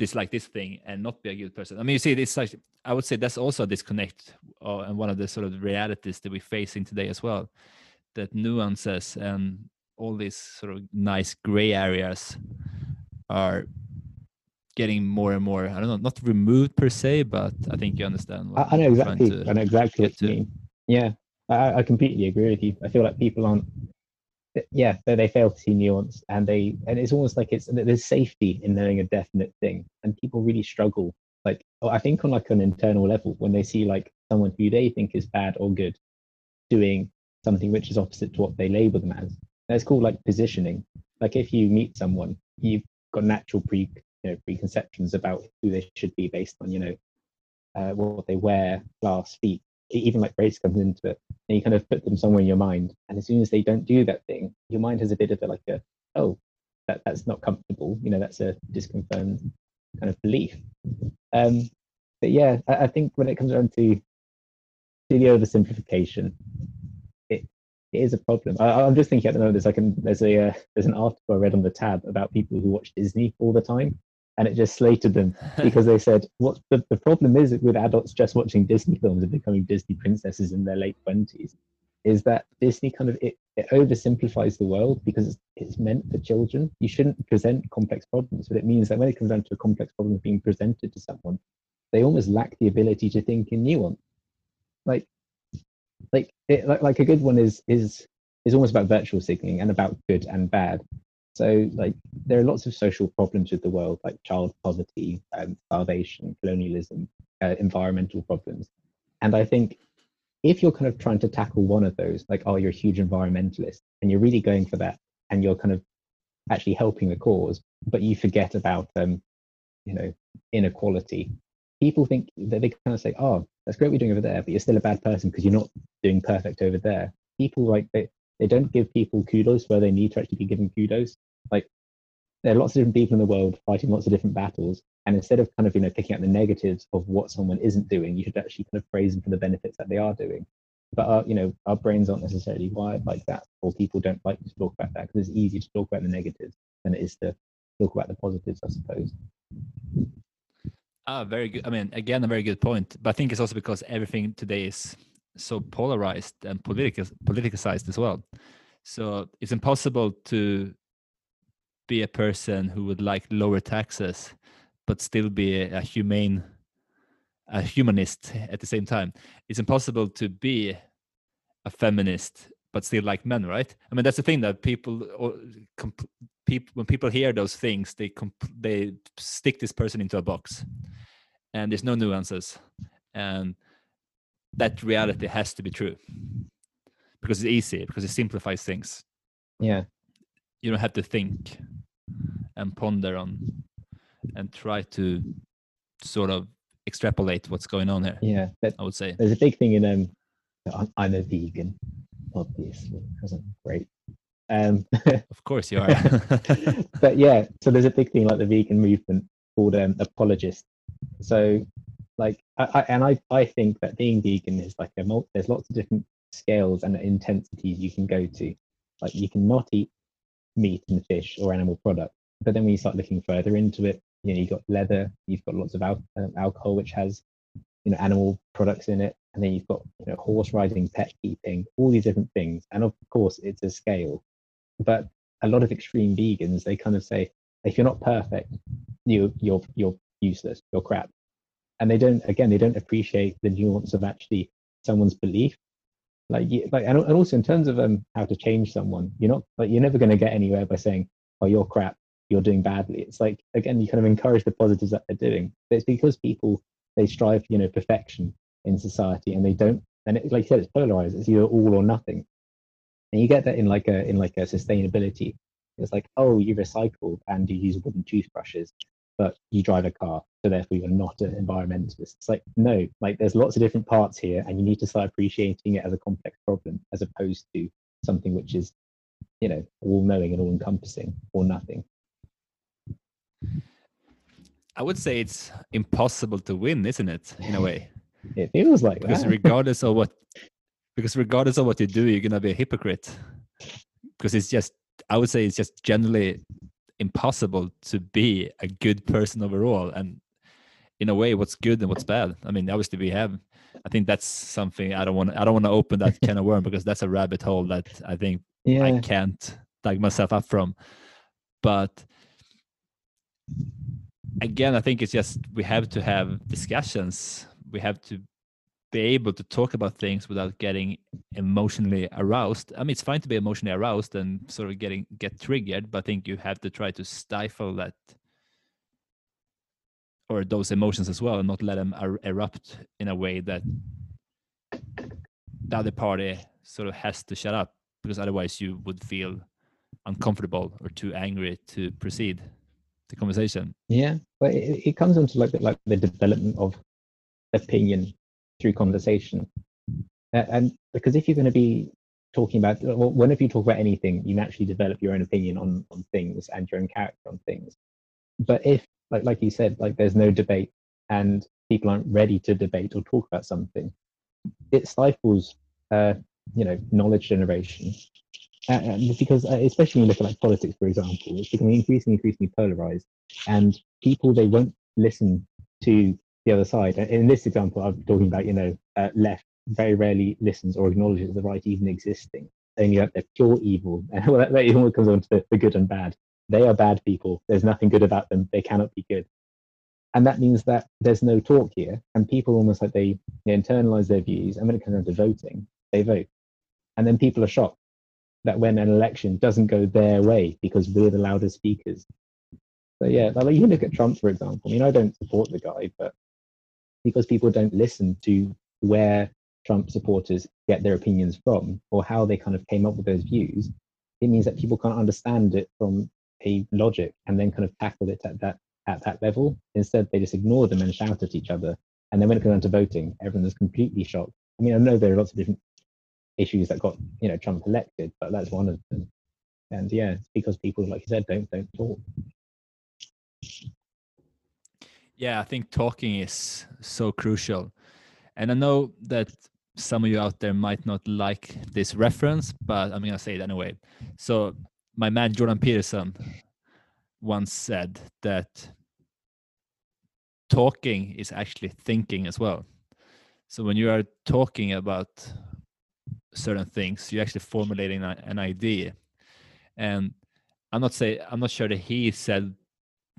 dislike this thing and not be a good person. I mean, you see, this like I would say that's also a disconnect, uh, and one of the sort of realities that we're facing today as well. That nuances and all these sort of nice gray areas are getting more and more. I don't know, not removed per se, but I think you understand. I, I know exactly. I know exactly what you mean. Yeah, I, I completely agree with you. I feel like people aren't. Yeah, they, they fail to see nuance, and they and it's almost like it's there's safety in knowing a definite thing, and people really struggle. Like I think on like an internal level, when they see like someone who they think is bad or good, doing something which is opposite to what they label them as. That's called like positioning. Like if you meet someone, you've got natural pre you know preconceptions about who they should be based on you know uh, what they wear, class, feet, even like race comes into it, and you kind of put them somewhere in your mind. And as soon as they don't do that thing, your mind has a bit of a like a oh that that's not comfortable. You know that's a disconfirmed kind of belief. Um, but yeah, I, I think when it comes around to, to the oversimplification, it, is a problem. I, am just thinking at the moment there's like an, there's a uh, there's an article I read on the tab about people who watch Disney all the time, and it just slated them because they said what the, the problem is with adults just watching Disney films and becoming Disney princesses in their late twenties is that Disney kind of it, it oversimplifies the world because it's, it's meant for children. You shouldn't present complex problems, but it means that when it comes down to a complex problem being presented to someone, they almost lack the ability to think in nuance. Like, like, it, like, like a good one is is is almost about virtual signaling and about good and bad. So, like, there are lots of social problems with the world, like child poverty, um, starvation, colonialism, uh, environmental problems. And I think if you're kind of trying to tackle one of those, like, oh, you're a huge environmentalist, and you're really going for that, and you're kind of actually helping the cause, but you forget about, um, you know, inequality. People think that they kind of say, oh, that's great what you're doing over there, but you're still a bad person because you're not doing perfect over there. People like they, they don't give people kudos where they need to actually be given kudos. Like there are lots of different people in the world fighting lots of different battles, and instead of kind of you know picking out the negatives of what someone isn't doing, you should actually kind of praise them for the benefits that they are doing. But our, you know, our brains aren't necessarily wired like that, or people don't like to talk about that because it's easier to talk about the negatives than it is to talk about the positives, I suppose. Ah, very good. I mean, again, a very good point. But I think it's also because everything today is so polarized and political politicized as well. So it's impossible to be a person who would like lower taxes, but still be a, a humane, a humanist at the same time. It's impossible to be a feminist but still like men, right? I mean, that's the thing that people, or people when people hear those things, they they stick this person into a box, and there's no nuances, and that reality has to be true. Because it's easy because it simplifies things. Yeah. You don't have to think and ponder on and try to sort of extrapolate what's going on here yeah i would say. there's a big thing in um i'm, I'm a vegan obviously wasn't great. Um of course you are. But yeah so there's a big thing like the vegan movement called um apologist. So like I, I, and I, I think that being vegan is like a multi, there's lots of different scales and intensities you can go to. Like you can not eat meat and fish or animal products but then when you start looking further into it you know you've got leather you've got lots of al- um, alcohol which has you know animal products in it and then you've got you know horse riding pet keeping all these different things. And of course it's a scale. But a lot of extreme vegans they kind of say if you're not perfect you you're you're useless you're crap and they don't again they don't appreciate the nuance of actually someone's belief. Like like and, also in terms of um how to change someone you're not like you're never going to get anywhere by saying oh you're crap. You're doing badly. It's like again you kind of encourage the positives that they're doing. But it's because people they strive for you know perfection in society and they don't and it, like you said it's polarized. It's either all or nothing. And you get that in like a in like a sustainability. It's like oh you recycle and you use wooden toothbrushes but you drive a car, so therefore you're not an environmentalist. It's like, no, like there's lots of different parts here, and you need to start appreciating it as a complex problem as opposed to something which is, you know, all knowing and all encompassing or nothing. I would say it's impossible to win, isn't it? In a way. it feels like because that. regardless of what because regardless of what you do, you're gonna be a hypocrite. Because it's just I would say it's just generally impossible to be a good person overall and in a way what's good and what's bad i mean obviously we have i think that's something i don't want i don't want to open that can of worm because that's a rabbit hole that i think yeah. i can't dig myself up from but again, I think it's just we have to have discussions. We have to be able to talk about things without getting emotionally aroused. I mean, it's fine to be emotionally aroused and sort of getting get triggered, but I think you have to try to stifle that or those emotions as well, and not let them er- erupt in a way that the other party sort of has to shut up, because otherwise you would feel uncomfortable or too angry to proceed the conversation. Yeah, but it, it comes into like like the development of opinion through conversation, uh, and because if you're going to be talking about, well, whenever you talk about anything, you naturally develop your own opinion on on things and your own character on things. But if, like like you said, like there's no debate and people aren't ready to debate or talk about something, it stifles, uh, you know, knowledge generation uh, because uh, especially when you look at like politics, for example, it's becoming increasingly, increasingly polarized, and people they won't listen to the other side. In this example, I'm talking about, you know, uh, left very rarely listens or acknowledges the right even existing, saying that they're pure evil. And well, that, that even comes on to the, the good and bad. They are bad people. There's nothing good about them. They cannot be good. And that means that there's no talk here, and people almost like they, they internalize their views, and when it comes down to voting, they vote. And then people are shocked that when an election doesn't go their way because we're the louder speakers. So yeah, like you look at Trump, for example. I mean, I don't support the guy, but because people don't listen to where Trump supporters get their opinions from or how they kind of came up with those views, it means that people can't understand it from a logic and then kind of tackle it at that at that level. Instead, they just ignore them and shout at each other. And then when it comes down to voting, everyone is completely shocked. I mean, I know there are lots of different issues that got you know Trump elected, but that's one of them. And yeah, it's because people, like you said, don't don't talk. Yeah, I think talking is so crucial, and I know that some of you out there might not like this reference, but I'm gonna say it anyway. So my man Jordan Peterson once said that talking is actually thinking as well. So when you are talking about certain things you're actually formulating an idea and i'm not say i'm not sure that he said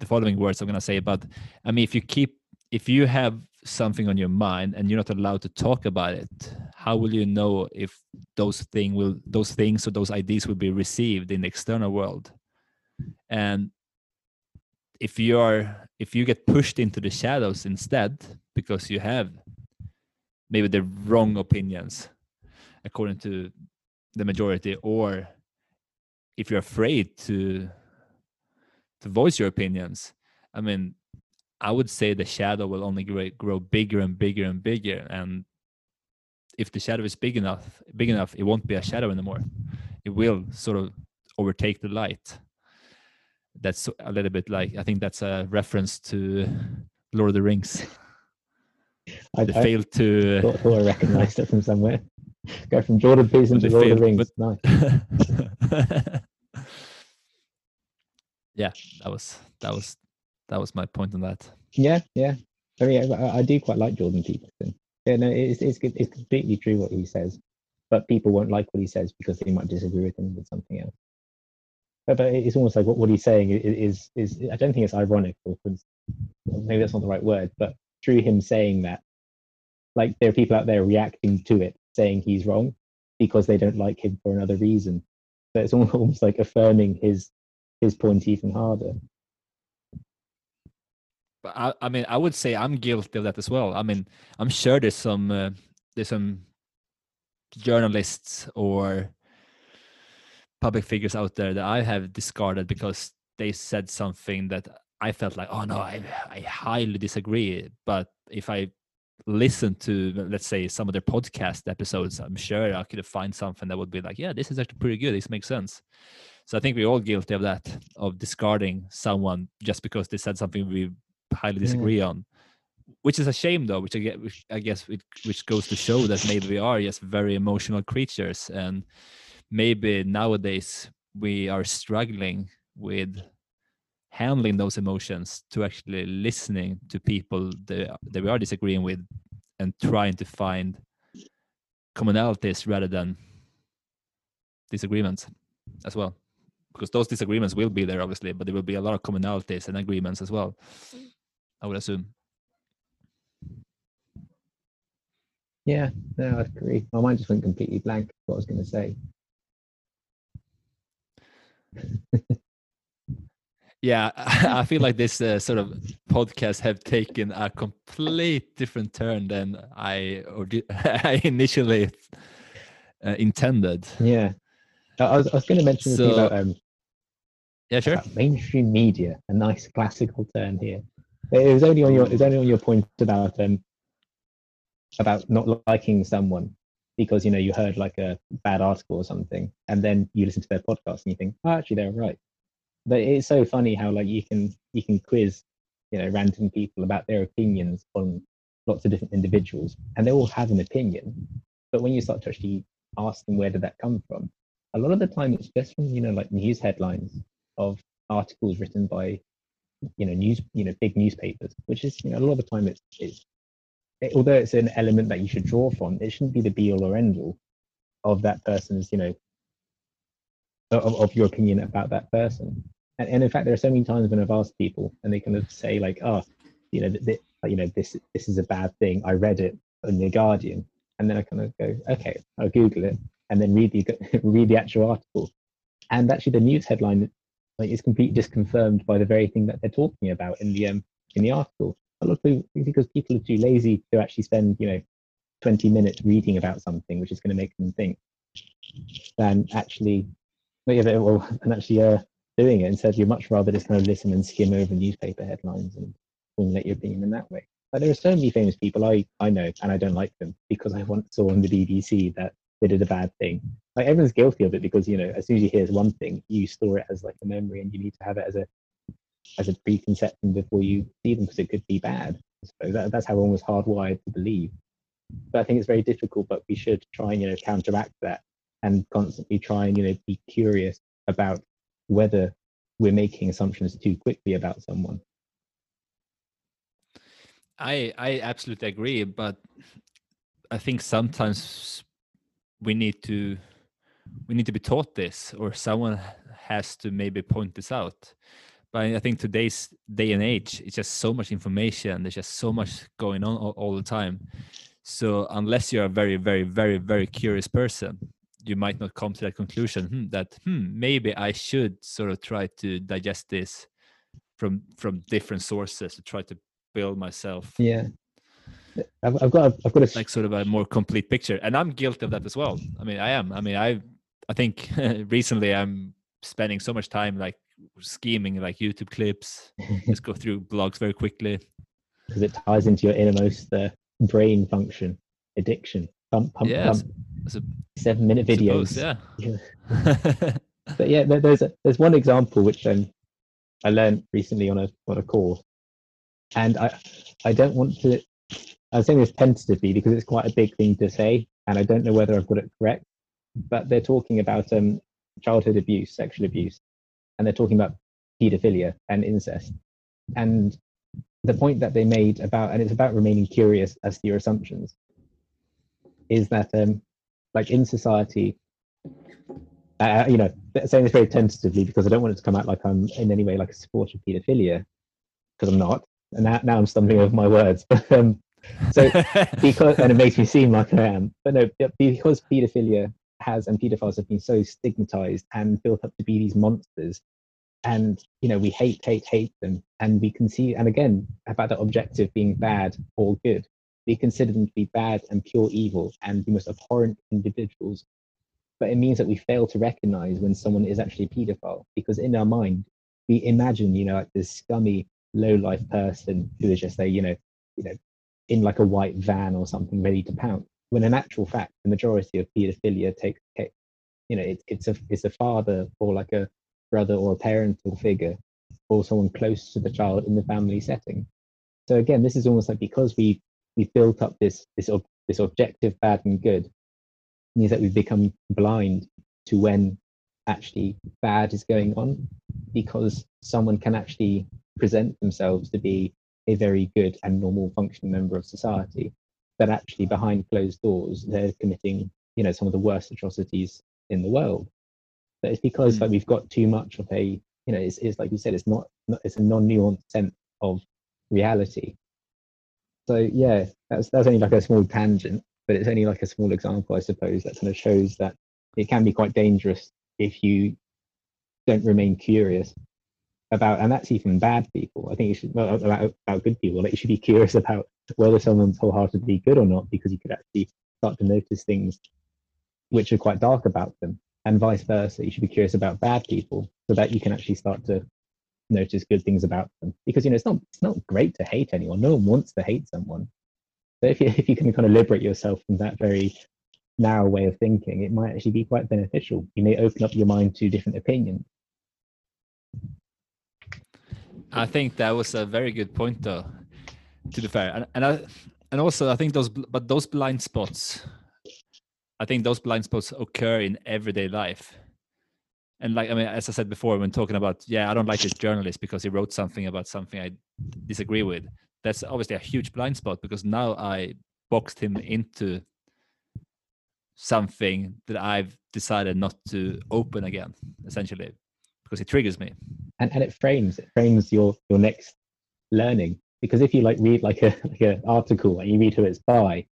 the following words i'm going to say but i mean if you keep if you have something on your mind and you're not allowed to talk about it how will you know if those thing will those things or those ideas will be received in the external world? And if you are if you get pushed into the shadows instead because you have maybe the wrong opinions according to the majority or if you're afraid to to voice your opinions i mean i would say the shadow will only grow, grow bigger and bigger and bigger and if the shadow is big enough big enough it won't be a shadow anymore it will sort of overtake the light that's a little bit like i think that's a reference to lord of the rings I, they I failed to thought, thought I recognized it from somewhere. Go from Jordan Peterson to Lord of the Rings. But... Nice. yeah, that was that was that was my point on that. Yeah, yeah. I mean, I, I do quite like Jordan Peterson. Yeah, no, it's it's it's completely true what he says, but people won't like what he says because they might disagree with him with something else. But, but it's almost like what, what he's saying is, is is I don't think it's ironic or maybe that's not the right word, but through him saying that, like there are people out there reacting to it saying he's wrong because they don't like him for another reason. So it's almost like affirming his his point even harder. But I, I mean, I would say I'm guilty of that as well. I mean, I'm sure there's some uh, there's some journalists or public figures out there that I have discarded because they said something that I felt like, oh no, I, I highly disagree. But if I listen to let's say some of their podcast episodes i'm sure i could find something that would be like yeah this is actually pretty good this makes sense so i think we're all guilty of that of discarding someone just because they said something we highly disagree yeah. on. Which is a shame though which i get which i guess it, which goes to show that maybe we are just very emotional creatures. And maybe nowadays we are struggling with handling those emotions to actually listening to people that, that we are disagreeing with and trying to find commonalities rather than disagreements as well because those disagreements will be there obviously but there will be a lot of commonalities and agreements as well i would assume Yeah, no, I agree. My mind just went completely blank. What I was going to say. yeah i feel like this uh, sort of podcast have taken a complete different turn than i or i initially uh, intended Yeah, I was, I was going to mention So- about um, yeah sure about mainstream media. A nice classical term here. It was only on your. It was only on your point about um about not liking someone because you know you heard like a bad article or something, and then you listen to their podcast and you think, oh, actually they're right. But it's so funny how like you can you can quiz you know random people about their opinions on lots of different individuals, and they all have an opinion. But when you start to actually ask them where did that come from, a lot of the time it's just from you know like news headlines of articles written by you know news you know big newspapers which is you know a lot of the time it's it's it, although it's an element that you should draw from it shouldn't be the be all or end all of that person's you know of, of your opinion about that person. And, and in fact there are so many times when i've asked people and they kind of say like oh you know th- th- you know this this is a bad thing. I read it in the guardian. And then i kind of go okay i'll google it and then read the read the actual article and actually the news headline like is completely disconfirmed by the very thing that they're talking about in the um in the article. A lot of people because people are too lazy to actually spend you know 20 minutes reading about something which is going to make them think than actually yeah, well and actually uh, doing it instead you'd much rather just kind of listen and skim over newspaper headlines and formulate your opinion in that way. But there are so many famous people I, I know and I don't like them because I once saw on the BBC that they did a bad thing. Like everyone's guilty of it because you know as soon as you hear one thing, you store it as like a memory and you need to have it as a as a preconception before you see them because it could be bad. So that, that's how one was hardwired to believe. But I think it's very difficult, but we should try and you know counteract that and constantly try and you know be curious about whether we're making assumptions too quickly about someone. I I absolutely agree, but I think sometimes we need to we need to be taught this, or someone has to maybe point this out. But I think today's day and age, it's just so much information. There's just so much going on all, all the time. So unless you're a very, very, very, very curious person, you might not come to that conclusion hmm, that hmm, maybe I should sort of try to digest this from from different sources to try to build myself Yeah. I've, I've got a, I've got a like sort of a more complete picture. And i'm guilty of that as well. I mean i am. I mean i i think recently i'm spending so much time like scheming like youtube clips. Just go through blogs very quickly. Because it ties into your innermost uh, brain function addiction pump pump Yes, pump. I sup- seven minute videos. suppose, yeah. Yeah. but yeah there, there's a, there's one example which um, i learned recently on a on a course. And i i don't want to i'm saying this tentatively because it's quite a big thing to say and i don't know whether i've got it correct but they're talking about um childhood abuse sexual abuse and they're talking about pedophilia and incest. And the point that they made about and it's about remaining curious as to your assumptions is that um like in society uh, you know saying this very tentatively because i don't want it to come out like i'm in any way like a supporter of pedophilia because i'm not and now, now i'm stumbling over my words but um so because and it makes me seem like i am but no because pedophilia has and pedophiles have been so stigmatized and built up to be these monsters and you know we hate hate hate them and we can see and again about that objective being bad or good. We consider them to be bad and pure evil and the most abhorrent individuals but it means that we fail to recognize when someone is actually a pedophile because in our mind we imagine you know like this scummy low life person who is just a you know you know in like a white van or something ready to pounce when in actual fact the majority of pedophilia takes you know it, it's a it's a father or like a brother or a parental figure or someone close to the child in the family setting. So again this is almost like because we we've built up this this this objective bad and good means that we've become blind to when actually bad is going on because someone can actually present themselves to be a very good and normal functioning member of society but actually behind closed doors they're committing you know some of the worst atrocities in the world But it's because Mm. like we've got too much of a you know it's, it's like you said it's not, not it's a non-nuanced sense of reality. So yeah, that's that's only like a small tangent, but it's only like a small example, I suppose, that kind of shows that it can be quite dangerous if you don't remain curious about, and that's even bad people. I think you should well, about, about good people. You should be curious about whether someone's wholeheartedly good or not, because you could actually start to notice things which are quite dark about them, and vice versa. You should be curious about bad people, so that you can actually start to notice good things about them. Because you know it's not it's not great to hate anyone. No one wants to hate someone. So if you if you can kind of liberate yourself from that very narrow way of thinking, it might actually be quite beneficial. You may open up your mind to different opinions. I think that was a very good point, though. To be fair, and and I, and also I think those but those blind spots, I think those blind spots occur in everyday life. And like I mean, as I said before, when talking about yeah, I don't like this journalist because he wrote something about something I disagree with. That's obviously a huge blind spot because now I boxed him into something that I've decided not to open again, essentially, because it triggers me. and, and it frames it frames your your next learning. Because if you like read like a like an article and you read who it's by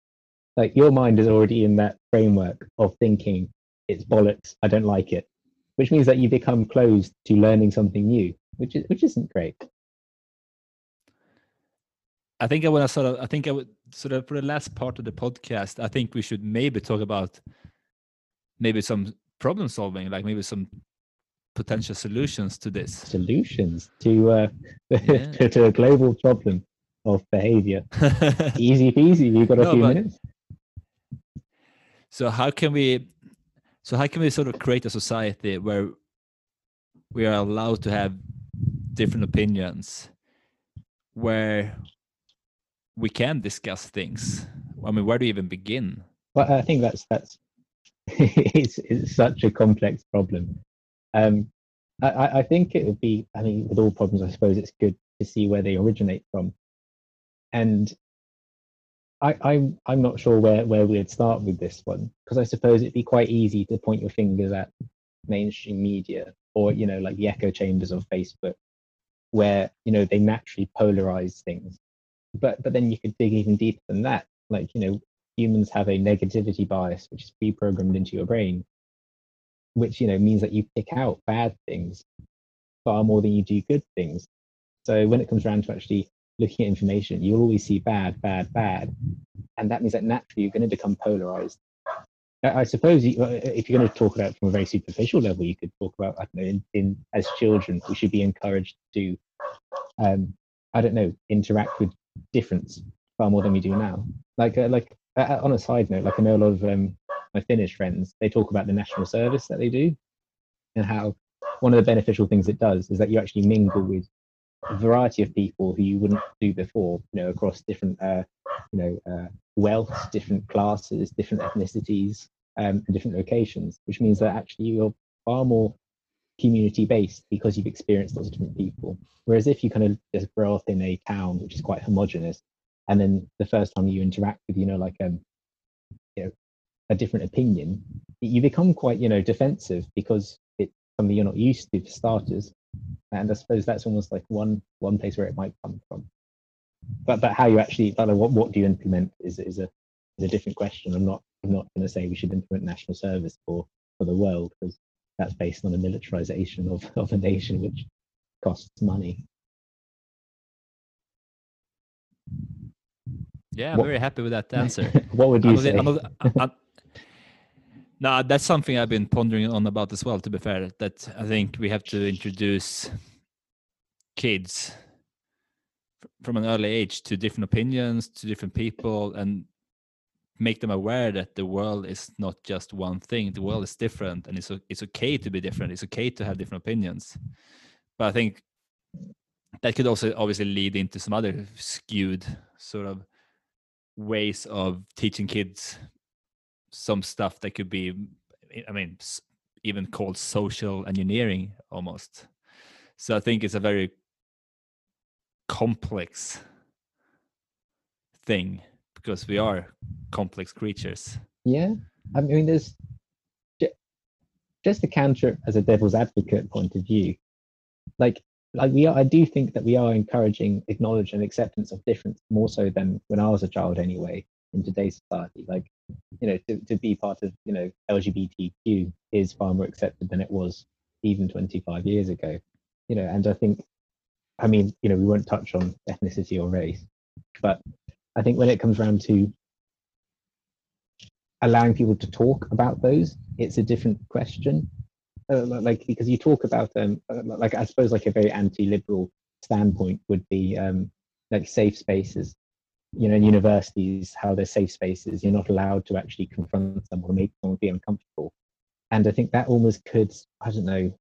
like your mind is already in that framework of thinking it's bollocks. I don't like it. Which means that you become closed to learning something new which is which isn't great. I think I want to sort of, I think I would sort of for the last part of the podcast, I think we should maybe talk about maybe some problem solving, like maybe some potential solutions to this. solutions to uh Yeah. to, to a global problem of behavior easy peasy you've got a No, few minutes so how can we, so how can we sort of create a society where we are allowed to have different opinions, where we can discuss things? I mean, where do you even begin? Well, I think that's that's it's it's such a complex problem. Um, I, I think it would be. I mean, with all problems, I suppose it's good to see where they originate from, and I, I'm I'm not sure where where we'd start with this one because I suppose it'd be quite easy to point your fingers at mainstream media or you know like the echo chambers of Facebook, where you know they naturally polarize things, but but then you could dig even deeper than that. Like you know humans have a negativity bias which is pre-programmed into your brain which you know means that you pick out bad things far more than you do good things. So when it comes around to actually looking at information you'll always see bad bad bad. And that means that naturally you're going to become polarized. I, suppose uh, if you're going to talk about it from a very superficial level you could talk about i don't know in, in as children we should be encouraged to um i don't know interact with difference far more than we do now. Like uh, like uh, on a side note, like I know a lot of um, my Finnish friends, they talk about the national service that they do, and how one of the beneficial things it does is that you actually mingle with a variety of people who you wouldn't do before, you know, across different, uh, you know, uh, wealth, different classes, different ethnicities, um, and different locations, which means that actually you're far more community based because you've experienced lots of different people. Whereas if you kind of just grow up in a town which is quite homogenous, and then the first time you interact with you know like um a different opinion you become quite you know defensive because it's something you're not used to for starters. And i suppose that's almost like one one place where it might come from. But but how you actually but what, what do you implement is is a is a different question. I'm not i'm not going to say we should implement national service for for the world because that's based on a militarization of, of a nation which costs money. Yeah, I'm What- very happy with that answer. what would I'm you say? I'm not- I- I- no, that's something I've been pondering on about as well. To be fair, that I think we have to introduce kids from an early age to different opinions, to different people, and make them aware that the world is not just one thing. The world is different, and it's it's okay to be different. It's okay to have different opinions. But I think that could also obviously lead into some other skewed sort of ways of teaching kids some stuff that could be i mean even called social engineering almost so i think it's a very complex thing because we are complex creatures Yeah, I mean, there's just to counter as a devil's advocate point of view, like like we are, I do think that we are encouraging acknowledge and acceptance of difference more so than when I was a child anyway in today's society. Like, you know, to, to be part of, you know, LGBTQ is far more accepted than it was even 25 years ago. You know, and I think I mean, you know, we won't touch on ethnicity or race, but I think when it comes around to allowing people to talk about those, it's a different question. Uh, like because you talk about them, um, like I suppose like a very anti-liberal standpoint would be um, like safe spaces. You know, in universities, how they're safe spaces, you're not allowed to actually confront someone or make someone feel uncomfortable. And I think that almost could, I don't know,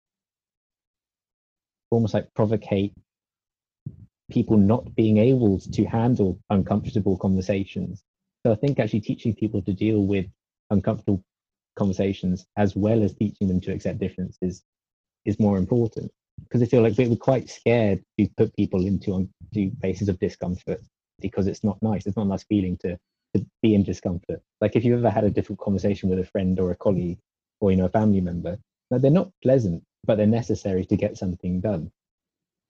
almost like provocate people not being able to handle uncomfortable conversations. So I think actually teaching people to deal with uncomfortable conversations as well as teaching them to accept differences is more important because I feel like we're quite scared to put people into into places of discomfort because it's not nice. It's not a nice feeling to to be in discomfort. Like if you've ever had a difficult conversation with a friend or a colleague or you know a family member, they're not pleasant, but they're necessary to get something done.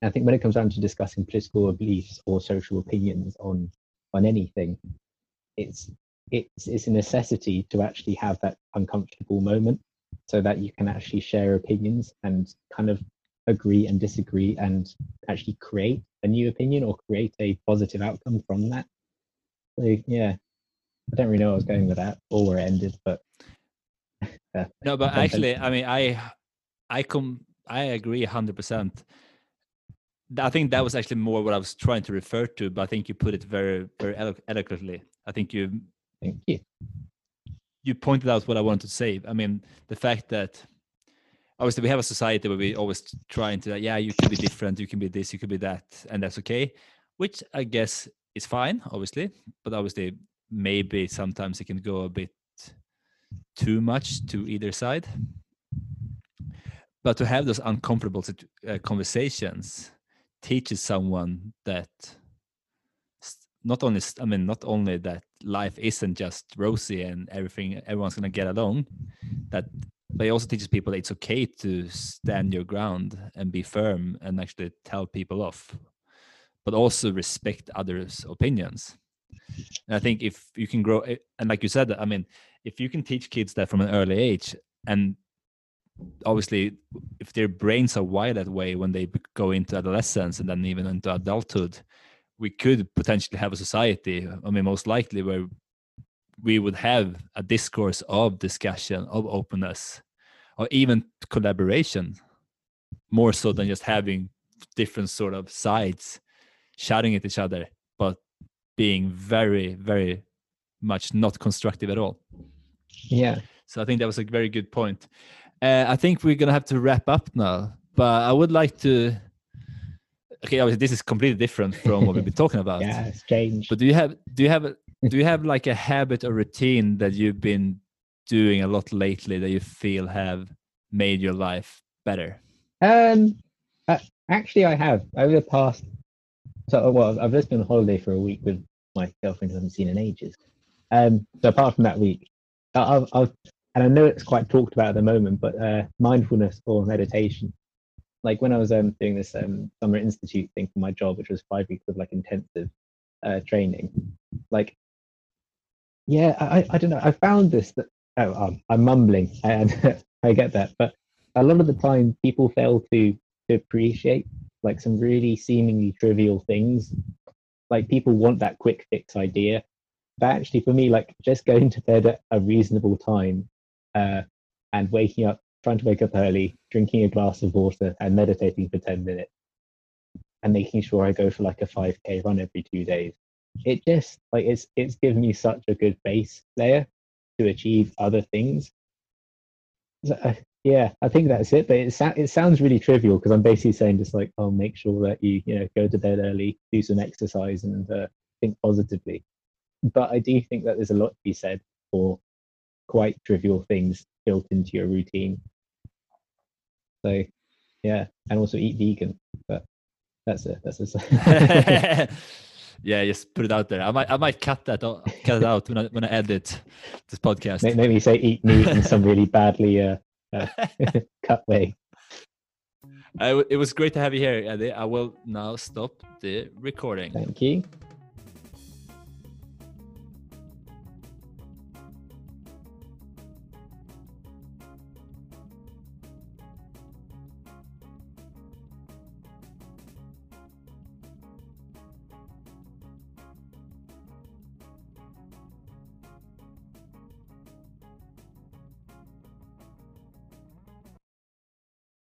I think when it comes down to discussing political beliefs or social opinions on on anything, it's it's it's a necessity to actually have that uncomfortable moment so that you can actually share opinions and kind of agree and disagree and actually create a new opinion or create a positive outcome from that. So yeah, I don't really know where I was going with that or where it ended, but uh, no, but actually, I mean, I I come I agree hundred percent I think that was actually more what I was trying to refer to, but I think you put it very, very elo- eloquently. I think you, thank you. You pointed out what I wanted to say. I mean, the fact that obviously we have a society where we always trying to, yeah, you can be different, you can be this, you can be that, and that's okay, which I guess is fine, obviously, but obviously maybe sometimes it can go a bit too much to either side. But to have those uncomfortable uh, conversations teaches someone that not only i mean not only that life isn't just rosy and everything everyone's going to get along that but it also teaches people that it's okay to stand your ground and be firm and actually tell people off but also respect others opinions. And i think if you can grow eh, and like you said i mean if you can teach kids that from an early age and obviously if their brains are wired that way when they go into adolescence and then even into adulthood we could potentially have a society i mean most likely where we would have a discourse of discussion of openness or even collaboration more so than just having different sort of sides shouting at each other but being very very much not constructive at all yeah so i think that was a very good point uh, I think we're gonna have to wrap up now, but I would like to. Okay, obviously this is completely different from what we've been talking about. yeah, it's changed. But do you have do you have do you have like a habit or routine that you've been doing a lot lately that you feel have made your life better? Um, uh, actually, I have over the past. So, well, I've just been on holiday for a week with my girlfriend who I haven't seen in ages. Um, so apart from that week, I've, I've and I know it's quite talked about at the moment, but uh, mindfulness or meditation. Like when I was um, doing this um, summer institute thing for my job, which was five weeks of like intensive uh, training, like yeah, I, I don't know. I found this that oh, um, I'm mumbling and I get that, but a lot of the time people fail to to appreciate like some really seemingly trivial things. Like people want that quick fix idea, but actually for me, like just going to bed at a reasonable time uh, and waking up, trying to wake up early, drinking a glass of water, and meditating for 10 minutes, and making sure I go for like a 5k run every two days. It just like it's it's given me such a good base layer to achieve other things. So, uh, yeah, I think that's it. But it, it sounds really trivial because I'm basically saying just like, oh, make sure that you you know go to bed early, do some exercise, and uh, think positively. But I do think that there's a lot to be said for quite trivial things built into your routine. So, yeah, and also eat vegan. But that's it. That's it. yeah, just put it out there. I might, I might cut that, cut it out when I when I edit this podcast. Maybe say eat meat and some really badly uh, uh, cut way. W- it was great to have you here, Eddie. I will now stop the recording. Thank you.